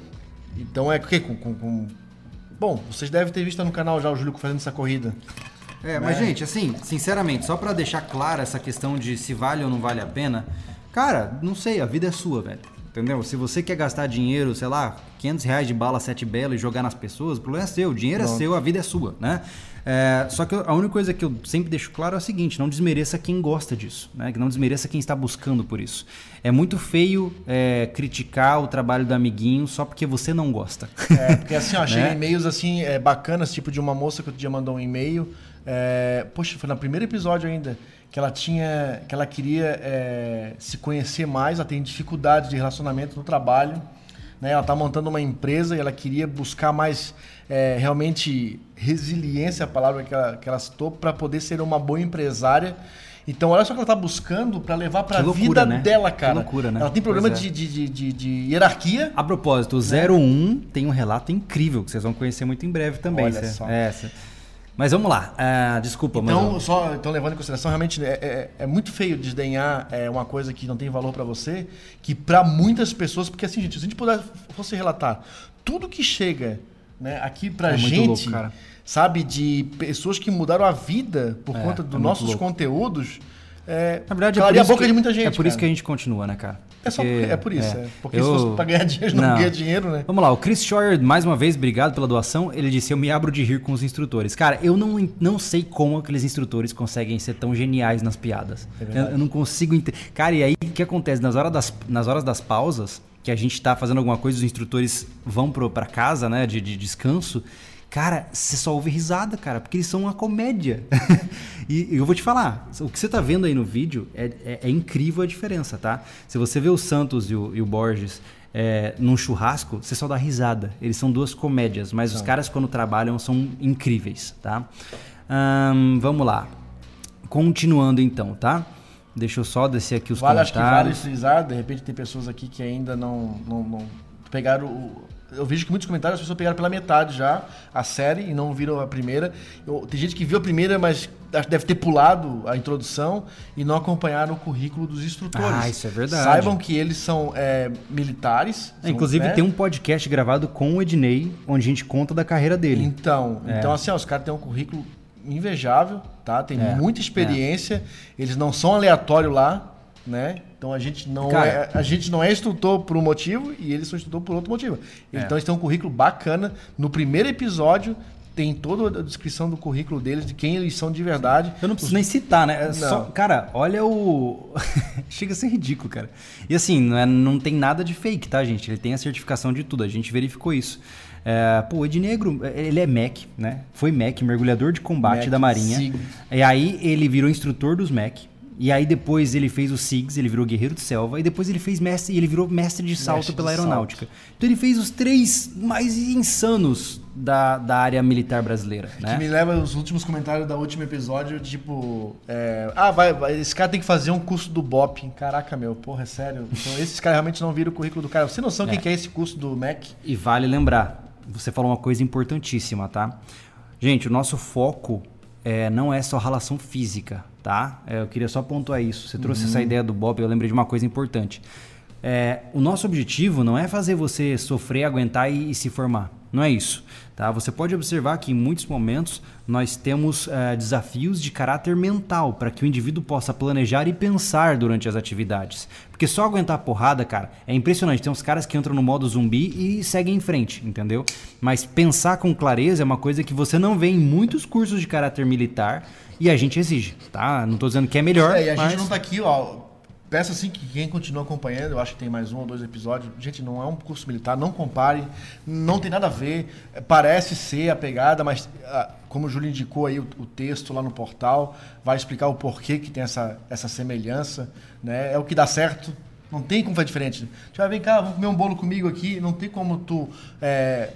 S2: Então é o quê? Com, com, com, Bom, vocês devem ter visto no canal já o Júlio fazendo essa corrida.
S1: É, mas né? gente, assim, sinceramente, só para deixar clara essa questão de se vale ou não vale a pena, cara, não sei, a vida é sua, velho. Entendeu? Se você quer gastar dinheiro, sei lá, 500 reais de bala sete belo e jogar nas pessoas, o problema é seu, o dinheiro é Pronto. é seu, a vida é sua, né? É, só que a única coisa que eu sempre deixo claro é o seguinte: não desmereça quem gosta disso, né? Que não desmereça quem está buscando por isso. É muito feio é, criticar o trabalho do amiguinho só porque você não gosta.
S2: É, porque assim, ó, chega né? e-mails assim, é, bacanas, tipo de uma moça que outro dia mandou um e-mail. É, poxa, foi no primeiro episódio ainda que ela tinha, que ela queria é, se conhecer mais, ela tem dificuldades de relacionamento no trabalho, né? Ela está montando uma empresa e ela queria buscar mais é, realmente resiliência, a palavra que ela, que ela citou, para poder ser uma boa empresária. Então, olha só o que ela está buscando para levar para a vida né? dela, cara.
S1: Que loucura, né?
S2: Ela tem problema é. de, de, de, de, hierarquia.
S1: A propósito, o 01 tem um relato incrível que vocês vão conhecer muito em breve também.
S2: Olha só.
S1: É, mas vamos lá, uh, desculpa.
S2: Então,
S1: mas...
S2: só então, levando em consideração, realmente é, é, é muito feio desdenhar é, uma coisa que não tem valor para você, que para muitas pessoas, porque assim, gente, se a gente puder, fosse relatar tudo que chega né, aqui pra é gente, louco, sabe, de pessoas que mudaram a vida por é, conta dos é nossos louco. conteúdos, é,
S1: Na verdade, é a boca que, de muita gente, é por isso que a gente continua, né, cara?
S2: É, só, é por isso, é. é. Porque eu... se fosse pra ganhar dinheiro, não, não ganha dinheiro, né?
S1: Vamos lá, o Chris Scheuer, mais uma vez, obrigado pela doação. Ele disse: Eu me abro de rir com os instrutores. Cara, eu não, não sei como aqueles instrutores conseguem ser tão geniais nas piadas. É eu, eu, não consigo entender. Cara, e aí o que acontece? Nas horas das, nas horas das pausas, que a gente tá fazendo alguma coisa, os instrutores vão pro, pra casa, né, de, de descanso. Cara, você só ouve risada, cara, porque eles são uma comédia. e eu vou te falar, o que você tá vendo aí no vídeo é, é, é incrível a diferença, tá? Se você vê o Santos e o, e o Borges é, num churrasco, você só dá risada. Eles são duas comédias, mas os caras quando trabalham são incríveis, tá? vamos lá. Continuando então, tá? Deixa eu só descer aqui os
S2: vale,
S1: comentários.
S2: Acho que vale frisar, de repente tem pessoas aqui que ainda não, não, não pegaram o eu vejo que muitos comentários as pessoas pegaram pela metade já a série e não viram a primeira. Eu, tem gente que viu a primeira, mas deve ter pulado a introdução e não acompanharam o currículo dos instrutores.
S1: Ah, isso é verdade.
S2: Saibam que eles são é, militares.
S1: É, inclusive
S2: né?
S1: tem um podcast gravado com o Ednei, onde a gente conta da carreira dele.
S2: Então, é. então assim, ó, os caras têm um currículo invejável, tá? Tem é, muita experiência. Eles não são aleatórios lá, né? Então a gente não Cara, é a gente não é instrutor por um motivo e eles são instrutor por outro motivo. É. Então eles têm um currículo bacana. No primeiro episódio tem toda a descrição do currículo deles, de quem eles são de verdade.
S1: Eu não preciso Os... nem citar, né? É só, cara, olha o. Chega a ser ridículo, cara. E assim, não, é, não tem nada de fake, tá, gente? Ele tem a certificação de tudo, a gente verificou isso. É, pô, o Ednegro, ele é MEC, né? Foi MEC, mergulhador de combate da Marinha. Sim. E aí ele virou instrutor dos MEC. E aí depois ele fez o SIGS, ele virou guerreiro de selva, e depois ele fez mestre, ele virou mestre de salto mestre pela de aeronáutica. Salto. Então ele fez os três mais insanos da, da área militar brasileira. Né?
S2: Que me leva aos últimos comentários da último episódio, tipo, é, ah, vai, vai, esse cara tem que fazer um curso do BOP. Caraca, meu, porra, é sério. Então esses caras realmente não viram o currículo do cara. Você não sabe o é. que é esse curso do MEC?
S1: E vale lembrar, você falou uma coisa importantíssima, tá? Gente, o nosso foco é, não é só relação física, tá? É, eu queria só pontuar isso. Você trouxe uhum. essa ideia do Bob, eu lembrei de uma coisa importante. É, o nosso objetivo não é fazer você sofrer, aguentar e, e se formar. Não é isso. Tá? Você pode observar que em muitos momentos nós temos uh, desafios de caráter mental para que o indivíduo possa planejar e pensar durante as atividades. Porque só aguentar a porrada, cara, é impressionante. Tem uns caras que entram no modo zumbi e seguem em frente, entendeu? Mas pensar com clareza é uma coisa que você não vê em muitos cursos de caráter militar e a gente exige, tá? Não estou dizendo que é melhor.
S2: É, e a
S1: mas...
S2: gente não está aqui, ó peço assim que quem continua acompanhando, eu acho que tem mais um ou dois episódios. Gente, não é um curso militar, não compare, não tem nada a ver. Parece ser a pegada, mas ah, como o Júlio indicou aí o, o, texto lá no portal, vai explicar o porquê que tem essa, essa semelhança. Né? É o que dá certo. Não tem como fazer diferente. Tipo, vem cá, vamos comer um bolo comigo aqui. Não tem como tu é,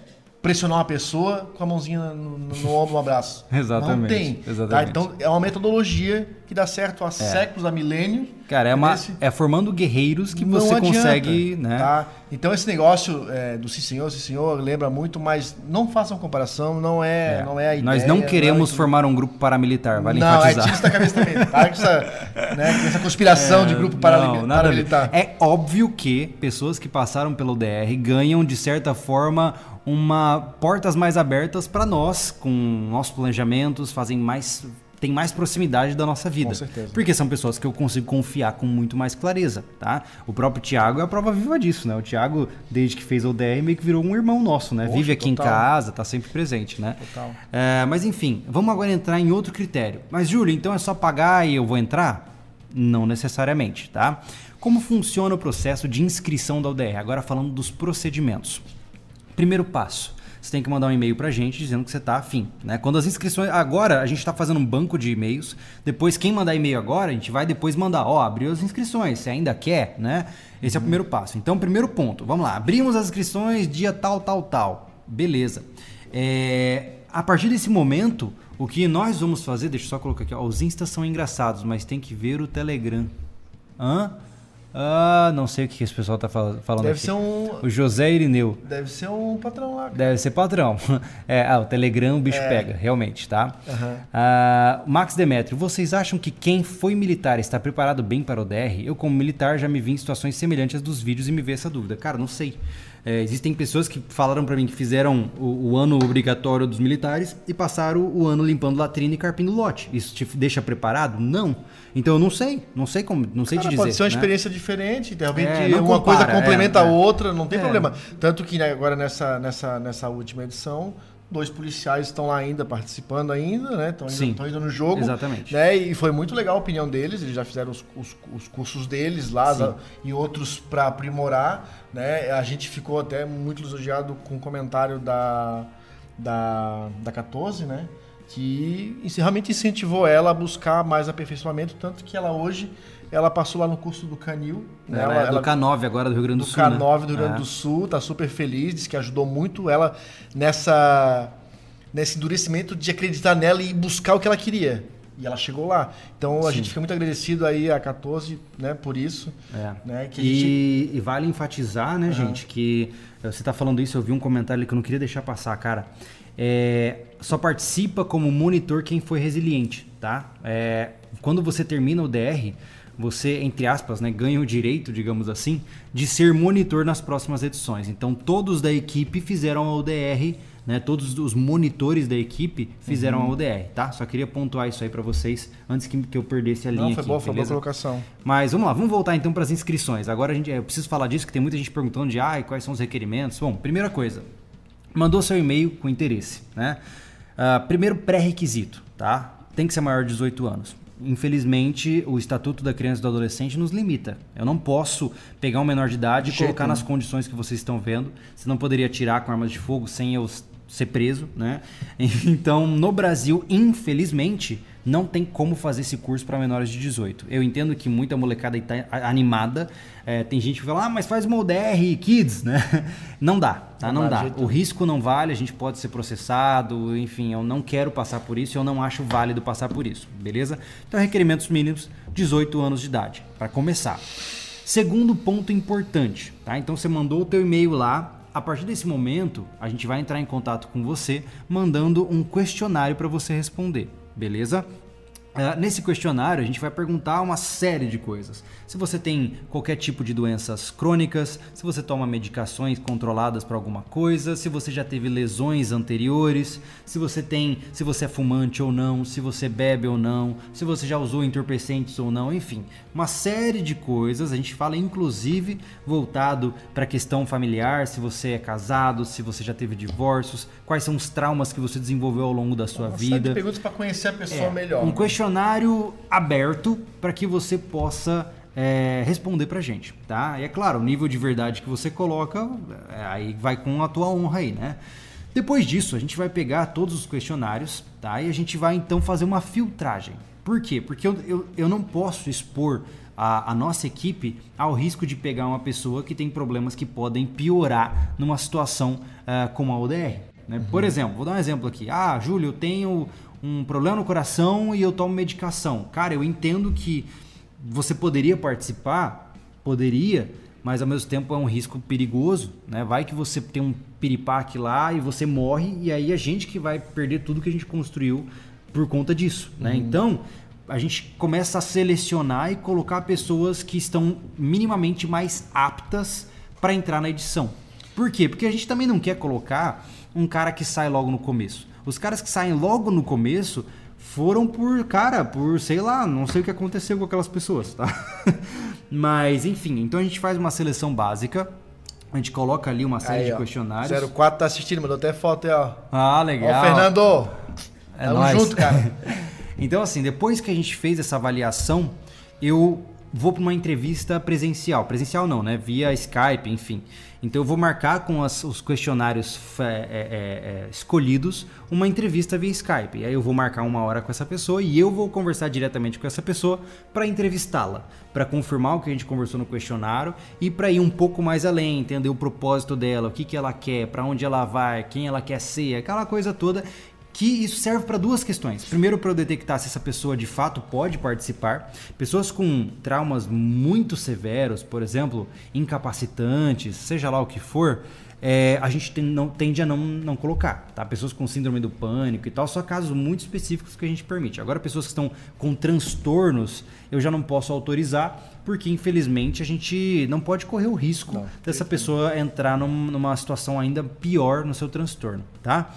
S2: pressionar uma pessoa com a mãozinha no, no, no ombro, um abraço.
S1: exatamente.
S2: Não tem.
S1: Tá? Exatamente.
S2: Tá? Então é uma metodologia que dá certo há é. séculos, há milênios.
S1: Cara, é, uma, é formando guerreiros que você adianta, consegue. Né?
S2: Tá? Então esse negócio é, do sim senhor, sim senhor, lembra muito, mas não façam comparação, não é, é. Não é a ideia.
S1: Nós não queremos não é... formar um grupo paramilitar, vale
S2: não,
S1: enfatizar.
S2: Não, é tira isso da cabeça também. Para com essa, né, essa conspiração de é, grupo não, paramilitar.
S1: É óbvio que pessoas que passaram pelo DR ganham, de certa forma, uma portas mais abertas para nós, com nossos planejamentos, fazem mais tem mais proximidade da nossa vida. Com
S2: certeza.
S1: Porque são pessoas que eu consigo confiar com muito mais clareza, tá? O próprio Tiago é a prova viva disso, né? O Tiago, desde que fez o DR, meio que virou um irmão nosso, né? Poxa, Vive aqui total. em casa, tá sempre presente, né?
S2: Total.
S1: É, mas enfim, vamos agora entrar em outro critério. Mas, Júlio, então é só pagar e eu vou entrar? Não necessariamente, tá? Como funciona o processo de inscrição da UDR? Agora falando dos procedimentos. Primeiro passo você tem que mandar um e-mail para a gente dizendo que você está afim. Né? Quando as inscrições. Agora a gente está fazendo um banco de e-mails. Depois, quem mandar e-mail agora, a gente vai depois mandar, ó, abriu as inscrições, você ainda quer, né? Esse uhum. é o primeiro passo. Então, primeiro ponto, vamos lá. Abrimos as inscrições dia tal, tal, tal. Beleza. É, a partir desse momento, o que nós vamos fazer, deixa eu só colocar aqui, ó, os instas são engraçados, mas tem que ver o Telegram. Hã? Ah, não sei o que esse pessoal tá falando
S2: Deve
S1: aqui.
S2: ser um...
S1: O José Irineu.
S2: Deve ser um patrão lá. Cara.
S1: Deve ser patrão. É, ah, o Telegram o bicho é. pega, realmente, tá?
S2: Uhum.
S1: Ah, Max Demetrio, vocês acham que quem foi militar está preparado bem para o DR? Eu, como militar, já me vi em situações semelhantes dos vídeos e me vi essa dúvida. Cara, não sei. É, existem pessoas que falaram para mim que fizeram o, o, ano obrigatório dos militares e passaram o ano limpando latrina e carpindo lote. Isso te deixa preparado? Não. Então eu não sei, não sei como, não sei
S2: Cara,
S1: te dizer.
S2: Pode ser uma né? experiência diferente, de repente é, uma compara, coisa complementa é, a é. outra, não tem é. problema. Tanto que né, agora nessa, nessa, nessa última edição dois policiais estão lá ainda participando ainda, né? Estão indo, indo, no jogo.
S1: Exatamente.
S2: Né? E foi muito legal a opinião deles. Eles já fizeram os, os, os cursos deles lá e outros para aprimorar. Né? A gente ficou até muito elogiado com o comentário da, da, da 14, né? Que realmente incentivou ela a buscar mais aperfeiçoamento, tanto que ela hoje ela passou lá no curso do Canil.
S1: Né? Ela, é do K9 agora do Rio Grande do, do Sul.
S2: Do K9 né? do Rio Grande é. do Sul, tá super feliz, diz que ajudou muito ela nessa nesse endurecimento de acreditar nela e buscar o que ela queria. E ela chegou lá. Então a Sim. gente fica muito agradecido aí a 14, né, por isso.
S1: É. Né, que e, gente... e, vale enfatizar, né, uhum. gente, que eh, você está falando isso, eu vi um comentário ali que eu não queria deixar passar, cara. É, só participa como monitor quem foi resiliente, tá? É, quando você termina o DR, você, entre aspas, né, ganha o direito, digamos assim, de ser monitor nas próximas edições. Então, todos da equipe fizeram a ODR, né, todos os monitores da equipe fizeram uhum. a ODR, tá? Só queria pontuar isso aí para vocês antes que, que eu perdesse a linha
S2: Não, foi
S1: aqui,
S2: boa, foi boa colocação.
S1: Mas vamos lá, vamos voltar então para as inscrições. Agora a gente, eu preciso falar disso, que tem muita gente perguntando de ah, quais são os requerimentos. Bom, primeira coisa, mandou seu e-mail com interesse, né? Uh, primeiro pré-requisito, tá? Tem que ser maior de 18 anos infelizmente, o Estatuto da Criança e do Adolescente nos limita. Eu não posso pegar um menor de idade e colocar nas condições que vocês estão vendo. Você não poderia tirar com armas de fogo sem eu ser preso, né? Então, no Brasil, infelizmente, não tem como fazer esse curso para menores de 18. Eu entendo que muita molecada está animada. É, tem gente que fala, ah, mas faz uma ODR Kids, né? Não dá, tá? Não, não dá. O risco não vale, a gente pode ser processado, enfim, eu não quero passar por isso, eu não acho válido passar por isso, beleza? Então, requerimentos mínimos, 18 anos de idade, para começar. Segundo ponto importante, tá? Então, você mandou o teu e-mail lá, a partir desse momento, a gente vai entrar em contato com você, mandando um questionário para você responder beleza? Uh, nesse questionário, a gente vai perguntar uma série de coisas. Se você tem qualquer tipo de doenças crônicas, se você toma medicações controladas para alguma coisa, se você já teve lesões anteriores, se você tem, se você é fumante ou não, se você bebe ou não, se você já usou entorpecentes ou não, enfim, uma série de coisas. A gente fala inclusive voltado para a questão familiar, se você é casado, se você já teve divórcios, quais são os traumas que você desenvolveu ao longo da sua uma vida. Série de
S2: perguntas para conhecer a pessoa
S1: é,
S2: melhor.
S1: Um questionário questionário aberto para que você possa é, responder para gente, tá? E é claro, o nível de verdade que você coloca, é, aí vai com a tua honra aí, né? Depois disso, a gente vai pegar todos os questionários, tá? E a gente vai então fazer uma filtragem. Por quê? Porque eu, eu, eu não posso expor a, a, nossa equipe ao risco de pegar uma pessoa que tem problemas que podem piorar numa situação uh, como a ODR. Né? Uhum. Por exemplo, vou dar um exemplo aqui. Ah, Júlio, eu tenho um problema no coração e eu tomo medicação. Cara, eu entendo que você poderia participar, poderia, mas ao mesmo tempo é um risco perigoso, né? Vai que você tem um piripaque lá e você morre e aí a gente que vai perder tudo que a gente construiu por conta disso, né? Uhum. Então, a gente começa a selecionar e colocar pessoas que estão minimamente mais aptas para entrar na edição. Por quê? Porque a gente também não quer colocar um cara que sai logo no começo. Os caras que saem logo no começo foram por, cara, por sei lá, não sei o que aconteceu com aquelas pessoas, tá? Mas, enfim, então a gente faz uma seleção básica. A gente coloca ali uma série
S2: aí,
S1: de questionários.
S2: 04 tá assistindo, mandou até foto aí, ó.
S1: Ah, legal.
S2: Ó, Fernando!
S1: É Tamo nóis. junto, cara. então, assim, depois que a gente fez essa avaliação, eu vou para uma entrevista presencial. Presencial não, né? Via Skype, enfim. Então eu vou marcar com as, os questionários é, é, é, escolhidos uma entrevista via Skype. E aí eu vou marcar uma hora com essa pessoa e eu vou conversar diretamente com essa pessoa para entrevistá-la, para confirmar o que a gente conversou no questionário e para ir um pouco mais além, entender o propósito dela, o que, que ela quer, para onde ela vai, quem ela quer ser, aquela coisa toda que isso serve para duas questões. Primeiro, para eu detectar se essa pessoa de fato pode participar. Pessoas com traumas muito severos, por exemplo, incapacitantes, seja lá o que for, é, a gente tem, não, tende a não, não colocar. Tá? Pessoas com síndrome do pânico e tal, só casos muito específicos que a gente permite. Agora, pessoas que estão com transtornos, eu já não posso autorizar, porque infelizmente a gente não pode correr o risco não, dessa pessoa entrar num, numa situação ainda pior no seu transtorno. Tá?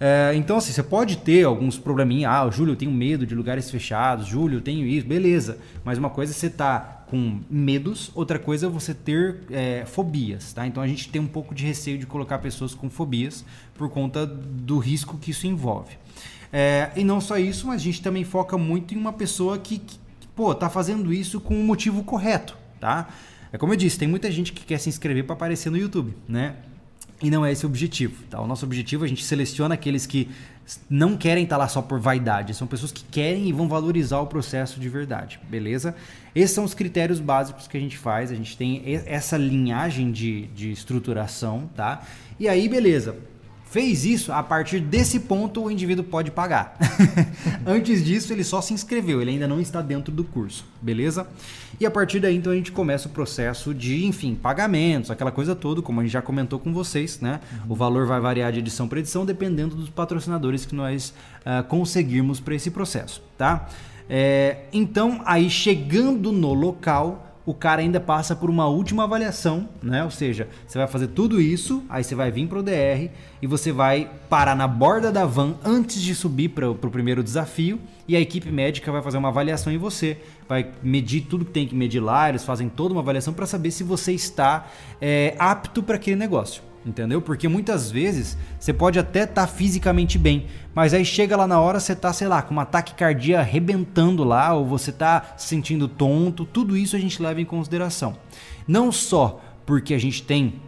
S1: É, então, assim, você pode ter alguns probleminhas. Ah, Júlio, eu tenho medo de lugares fechados. Júlio, eu tenho isso. Beleza. Mas uma coisa é você tá com medos, outra coisa é você ter é, fobias, tá? Então a gente tem um pouco de receio de colocar pessoas com fobias por conta do risco que isso envolve. É, e não só isso, mas a gente também foca muito em uma pessoa que, que pô, tá fazendo isso com o motivo correto, tá? É como eu disse, tem muita gente que quer se inscrever para aparecer no YouTube, né? E não é esse o objetivo. Tá? O nosso objetivo, a gente seleciona aqueles que não querem estar lá só por vaidade. São pessoas que querem e vão valorizar o processo de verdade. Beleza? Esses são os critérios básicos que a gente faz. A gente tem essa linhagem de, de estruturação. tá? E aí, beleza. Fez isso, a partir desse ponto o indivíduo pode pagar. Antes disso, ele só se inscreveu, ele ainda não está dentro do curso, beleza? E a partir daí, então, a gente começa o processo de, enfim, pagamentos, aquela coisa toda, como a gente já comentou com vocês, né? O valor vai variar de edição para edição, dependendo dos patrocinadores que nós uh, conseguirmos para esse processo, tá? É, então, aí chegando no local, o cara ainda passa por uma última avaliação, né? Ou seja, você vai fazer tudo isso, aí você vai vir para o DR e você vai parar na borda da van antes de subir para o primeiro desafio e a equipe médica vai fazer uma avaliação em você, vai medir tudo que tem que medir lá, eles fazem toda uma avaliação para saber se você está é, apto para aquele negócio entendeu? Porque muitas vezes você pode até estar tá fisicamente bem, mas aí chega lá na hora você tá, sei lá, com uma taquicardia arrebentando lá, ou você tá se sentindo tonto, tudo isso a gente leva em consideração. Não só porque a gente tem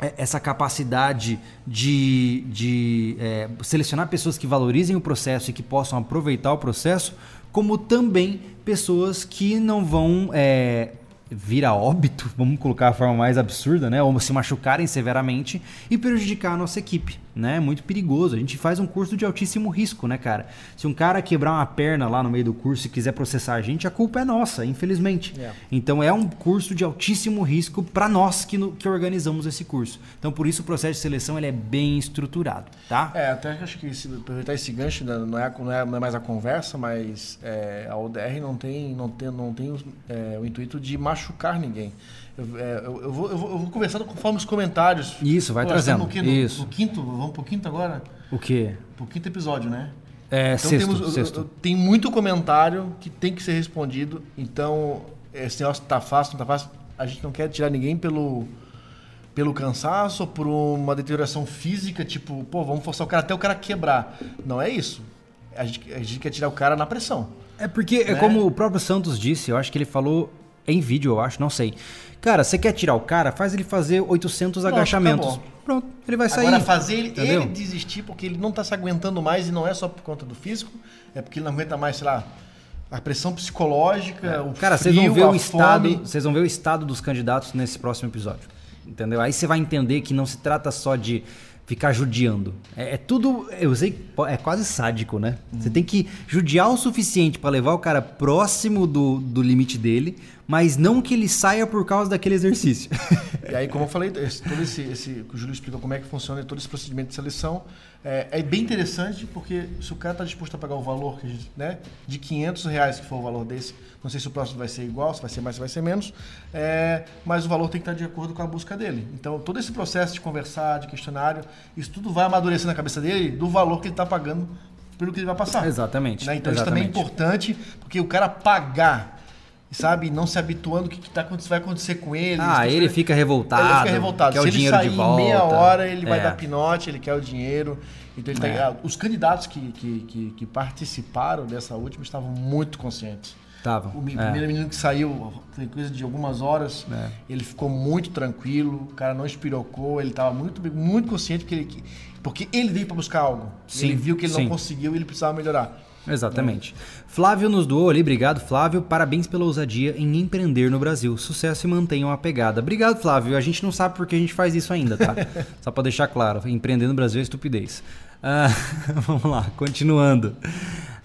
S1: é, essa capacidade de, de é, selecionar pessoas que valorizem o processo e que possam aproveitar o processo, como também pessoas que não vão é, vir a óbito, vamos colocar a forma mais absurda, né? Ou se machucarem severamente e prejudicar a nossa equipe né? É muito perigoso. A gente faz um curso de altíssimo risco, né, cara? Se um cara quebrar uma perna lá no meio do curso e quiser processar a gente, a culpa é nossa, infelizmente. É. Então é um curso de altíssimo risco para nós que, no, que organizamos esse curso. Então por isso o processo de seleção ele é bem estruturado, tá?
S2: É, até acho que se aproveitar esse gancho, né, não é, não é, não é mais a conversa, mas é, a ODR não tem, não tem, não tem é, o intuito de machucar ninguém. É, eu, eu, vou, eu, vou, eu vou conversando conforme os comentários.
S1: Isso, vai Pô, trazendo.
S2: No, no,
S1: Isso.
S2: No quinto, vamos pro quinto agora?
S1: O quê?
S2: Pro quinto episódio, né?
S1: É, então sexto, temos, sexto.
S2: Tem muito comentário que tem que ser respondido. Então, esse negócio tá fácil, não tá fácil. A gente não quer tirar ninguém pelo, pelo cansaço ou por uma deterioração física, tipo, pô, vamos forçar o cara até o cara quebrar. Não é isso. A gente, a gente quer tirar o cara na pressão.
S1: É porque, é né? é como o próprio Santos disse, eu acho que ele falou em vídeo, eu acho, não sei. Cara, você quer tirar o cara, faz ele fazer 800 Pronto, agachamentos. Pronto, ele vai sair.
S2: Agora, fazer ele, ele, desistir porque ele não está se aguentando mais e não é só por conta do físico, é porque ele não aguenta mais, sei lá, a pressão psicológica, é. o
S1: Cara, frio, vocês vão ver o estado, vocês vão ver o estado dos candidatos nesse próximo episódio. Entendeu? Aí você vai entender que não se trata só de ficar judiando. É, é, tudo, eu sei, é quase sádico, né? Uhum. Você tem que judiar o suficiente para levar o cara próximo do, do limite dele, mas não que ele saia por causa daquele exercício.
S2: E aí, como eu falei, esse, todo esse, esse, o Júlio explicou como é que funciona todo esse procedimento de seleção, é, é bem interessante porque se o cara está disposto a pagar o valor que a gente, né, de 500 reais que for o valor desse, não sei se o próximo vai ser igual, se vai ser mais, se vai ser menos, é, mas o valor tem que estar de acordo com a busca dele. Então, todo esse processo de conversar, de questionário, isso tudo vai amadurecer na cabeça dele do valor que ele está pagando pelo que ele vai passar.
S1: Exatamente.
S2: Né? Então,
S1: Exatamente.
S2: isso também é importante, porque o cara pagar sabe, não se habituando o que, que tá, vai acontecer com ele.
S1: Ah, ele fica revoltado. Ele fica revoltado.
S2: Quer
S1: se
S2: o
S1: dinheiro
S2: ele sair em meia hora, ele é. vai dar pinote, ele quer o dinheiro. Então ele tá, é. Os candidatos que, que, que, que, participaram dessa última estavam muito conscientes.
S1: Tava.
S2: O é. primeiro menino que saiu, foi coisa de algumas horas, é. ele ficou muito tranquilo, o cara não espirocou, ele estava muito, muito consciente porque ele, porque ele veio para buscar algo. Sim, ele viu que ele sim. não conseguiu e ele precisava melhorar.
S1: Exatamente. Flávio nos doou ali, obrigado Flávio, parabéns pela ousadia em empreender no Brasil. Sucesso e mantenham a pegada. Obrigado Flávio, a gente não sabe porque a gente faz isso ainda, tá? Só para deixar claro, empreender no Brasil é estupidez. Uh, vamos lá, continuando.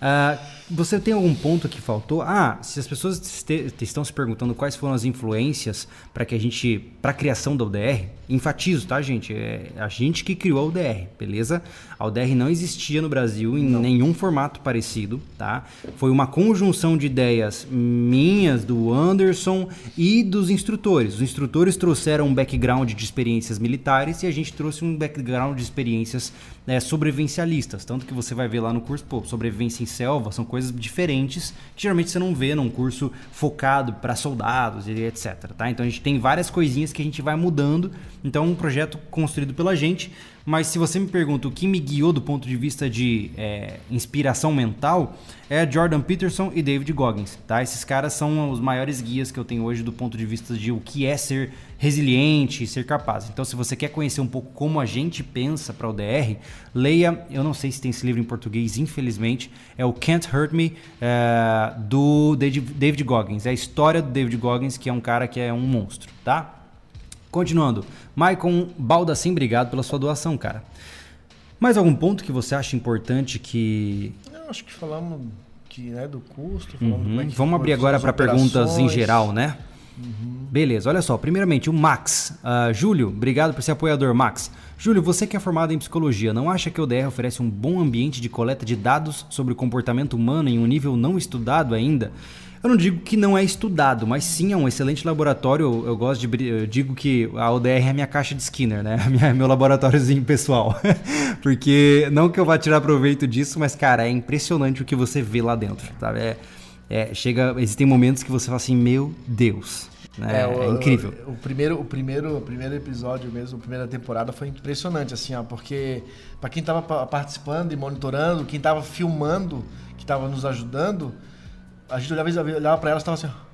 S1: Uh, você tem algum ponto que faltou? Ah, se as pessoas este, estão se perguntando quais foram as influências para que a gente, para a criação da UDR, enfatizo, tá, gente? É a gente que criou a UDR, beleza? A UDR não existia no Brasil em não. nenhum formato parecido, tá? Foi uma conjunção de ideias minhas, do Anderson e dos instrutores. Os instrutores trouxeram um background de experiências militares e a gente trouxe um background de experiências né, sobrevivencialistas. Tanto que você vai ver lá no curso, pô, sobrevivência em selva, são coisas diferentes que geralmente você não vê num curso focado para soldados e etc. Tá? Então a gente tem várias coisinhas que a gente vai mudando. Então é um projeto construído pela gente. Mas se você me pergunta o que me guiou do ponto de vista de é, inspiração mental, é Jordan Peterson e David Goggins. Tá? Esses caras são os maiores guias que eu tenho hoje do ponto de vista de o que é ser resiliente, ser capaz. Então, se você quer conhecer um pouco como a gente pensa para o DR, leia. Eu não sei se tem esse livro em português, infelizmente. É o Can't Hurt Me é, do David Goggins. É a história do David Goggins, que é um cara que é um monstro, tá? Continuando. Maicon Baldassim, obrigado pela sua doação, cara. Mais algum ponto que você acha importante que.
S2: Eu acho que falamos que, né, do custo.
S1: Uhum.
S2: é
S1: Vamos abrir agora para
S2: as
S1: perguntas em geral, né? Beleza, olha só. Primeiramente, o Max. Ah, Júlio, obrigado por ser apoiador, Max. Júlio, você que é formado em psicologia, não acha que o DR oferece um bom ambiente de coleta de dados sobre o comportamento humano em um nível não estudado ainda? Eu não digo que não é estudado, mas sim é um excelente laboratório. Eu, eu gosto de. Eu digo que a ODR é a minha caixa de Skinner, né? Minha- meu laboratóriozinho pessoal. Porque não que eu vá tirar proveito disso, mas, cara, é impressionante o que você vê lá dentro, sabe? É, é, chega, existem momentos que você fala assim, meu Deus. né? É,
S2: o-
S1: incrível.
S2: O, o primeiro, o, primeiro, o primeiro episódio mesmo, a primeira temporada foi impressionante, assim, ó, porque para quem tava pa- participando e monitorando, quem tava filmando, que tava nos ajudando, a gente olhava, olhava para elas e tava assim, ó,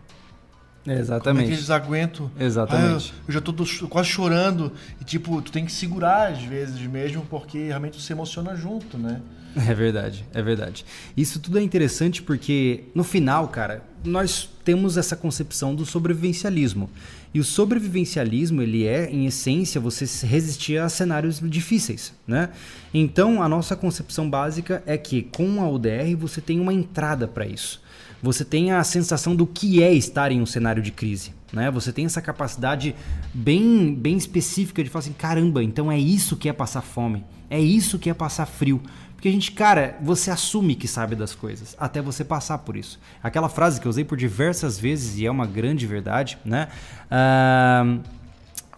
S2: como é que
S1: Exatamente.
S2: eles aguentam?
S1: Exatamente.
S2: Ah, eu, eu já tô, quase chorando. E tipo, tu tem que segurar às vezes mesmo, porque realmente tu se emociona junto, né?
S1: É verdade, é verdade. Isso tudo é interessante porque, no final, cara, nós temos essa concepção do sobrevivencialismo. E o sobrevivencialismo, ele é, em essência, você resistir a cenários difíceis, né? Então, a nossa concepção básica é que, com a UDR, você tem uma entrada para isso. Você tem a sensação do que é estar em um cenário de crise. Né? Você tem essa capacidade bem, bem específica de falar assim: caramba, então é isso que é passar fome, é isso que é passar frio. Porque a gente, cara, você assume que sabe das coisas, até você passar por isso. Aquela frase que eu usei por diversas vezes e é uma grande verdade, né? Ah,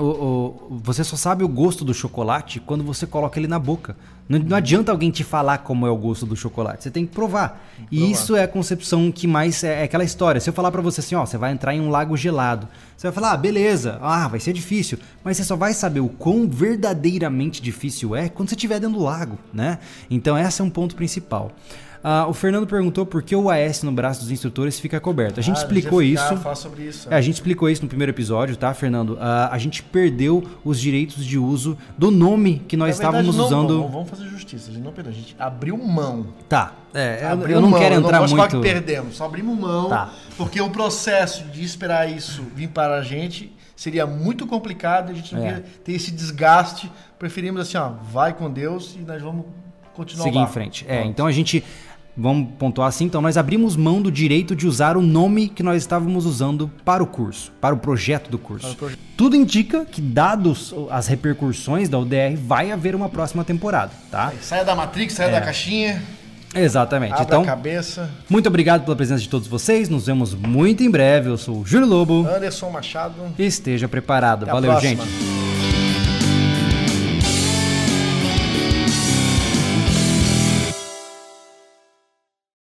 S1: o- o- você só sabe o gosto do chocolate quando você coloca ele na boca. Não, não adianta alguém te falar como é o gosto do chocolate. Você tem que provar. E
S2: provar.
S1: isso é a concepção que mais é, é aquela história. Se eu falar pra você assim, ó, você vai entrar em um lago gelado, você vai falar, ah, beleza, ah, vai ser difícil. Mas você só vai saber o quão verdadeiramente difícil é quando você estiver dentro do lago, né? Então esse é um ponto principal. Ah, o Fernando perguntou por que o AS no braço dos instrutores fica coberto. A gente
S2: Ah,
S1: explicou isso.
S2: Falar sobre isso.
S1: É, a gente explicou isso no primeiro episódio, tá, Fernando? Ah, a gente perdeu os direitos de uso do nome que nós
S2: verdade,
S1: estávamos
S2: não,
S1: usando.
S2: Vamos, vamos fazer justiça. A gente não perdeu. A gente abriu mão.
S1: Tá. É, eu- eu não
S2: mão,
S1: quero
S2: eu
S1: entrar
S2: não
S1: muito.
S2: que perdemos, só abrimos mão.
S1: Tá.
S2: Porque o processo de esperar isso vir para a gente seria muito complicado e a gente não
S1: É.
S2: queria ter esse desgaste. Preferimos assim, ó, vai com Deus e nós vamos continuar
S1: seguir
S2: o
S1: em frente. É, então a gente. Vamos pontuar assim, então nós abrimos mão do direito de usar o nome que nós estávamos usando para o curso, para o projeto do curso. Tudo indica que, dados as repercussões da UDR, vai haver uma próxima temporada, tá?
S2: Saia da Matrix, saia
S1: É.
S2: da caixinha,
S1: Exatamente.
S2: abre
S1: então,
S2: a cabeça.
S1: muito obrigado pela presença de todos vocês. Nos vemos muito em breve. Eu sou o Júlio Lobo.
S2: Anderson Machado.
S1: Esteja preparado.
S2: Até a
S1: Valeu,
S2: próxima.
S1: gente.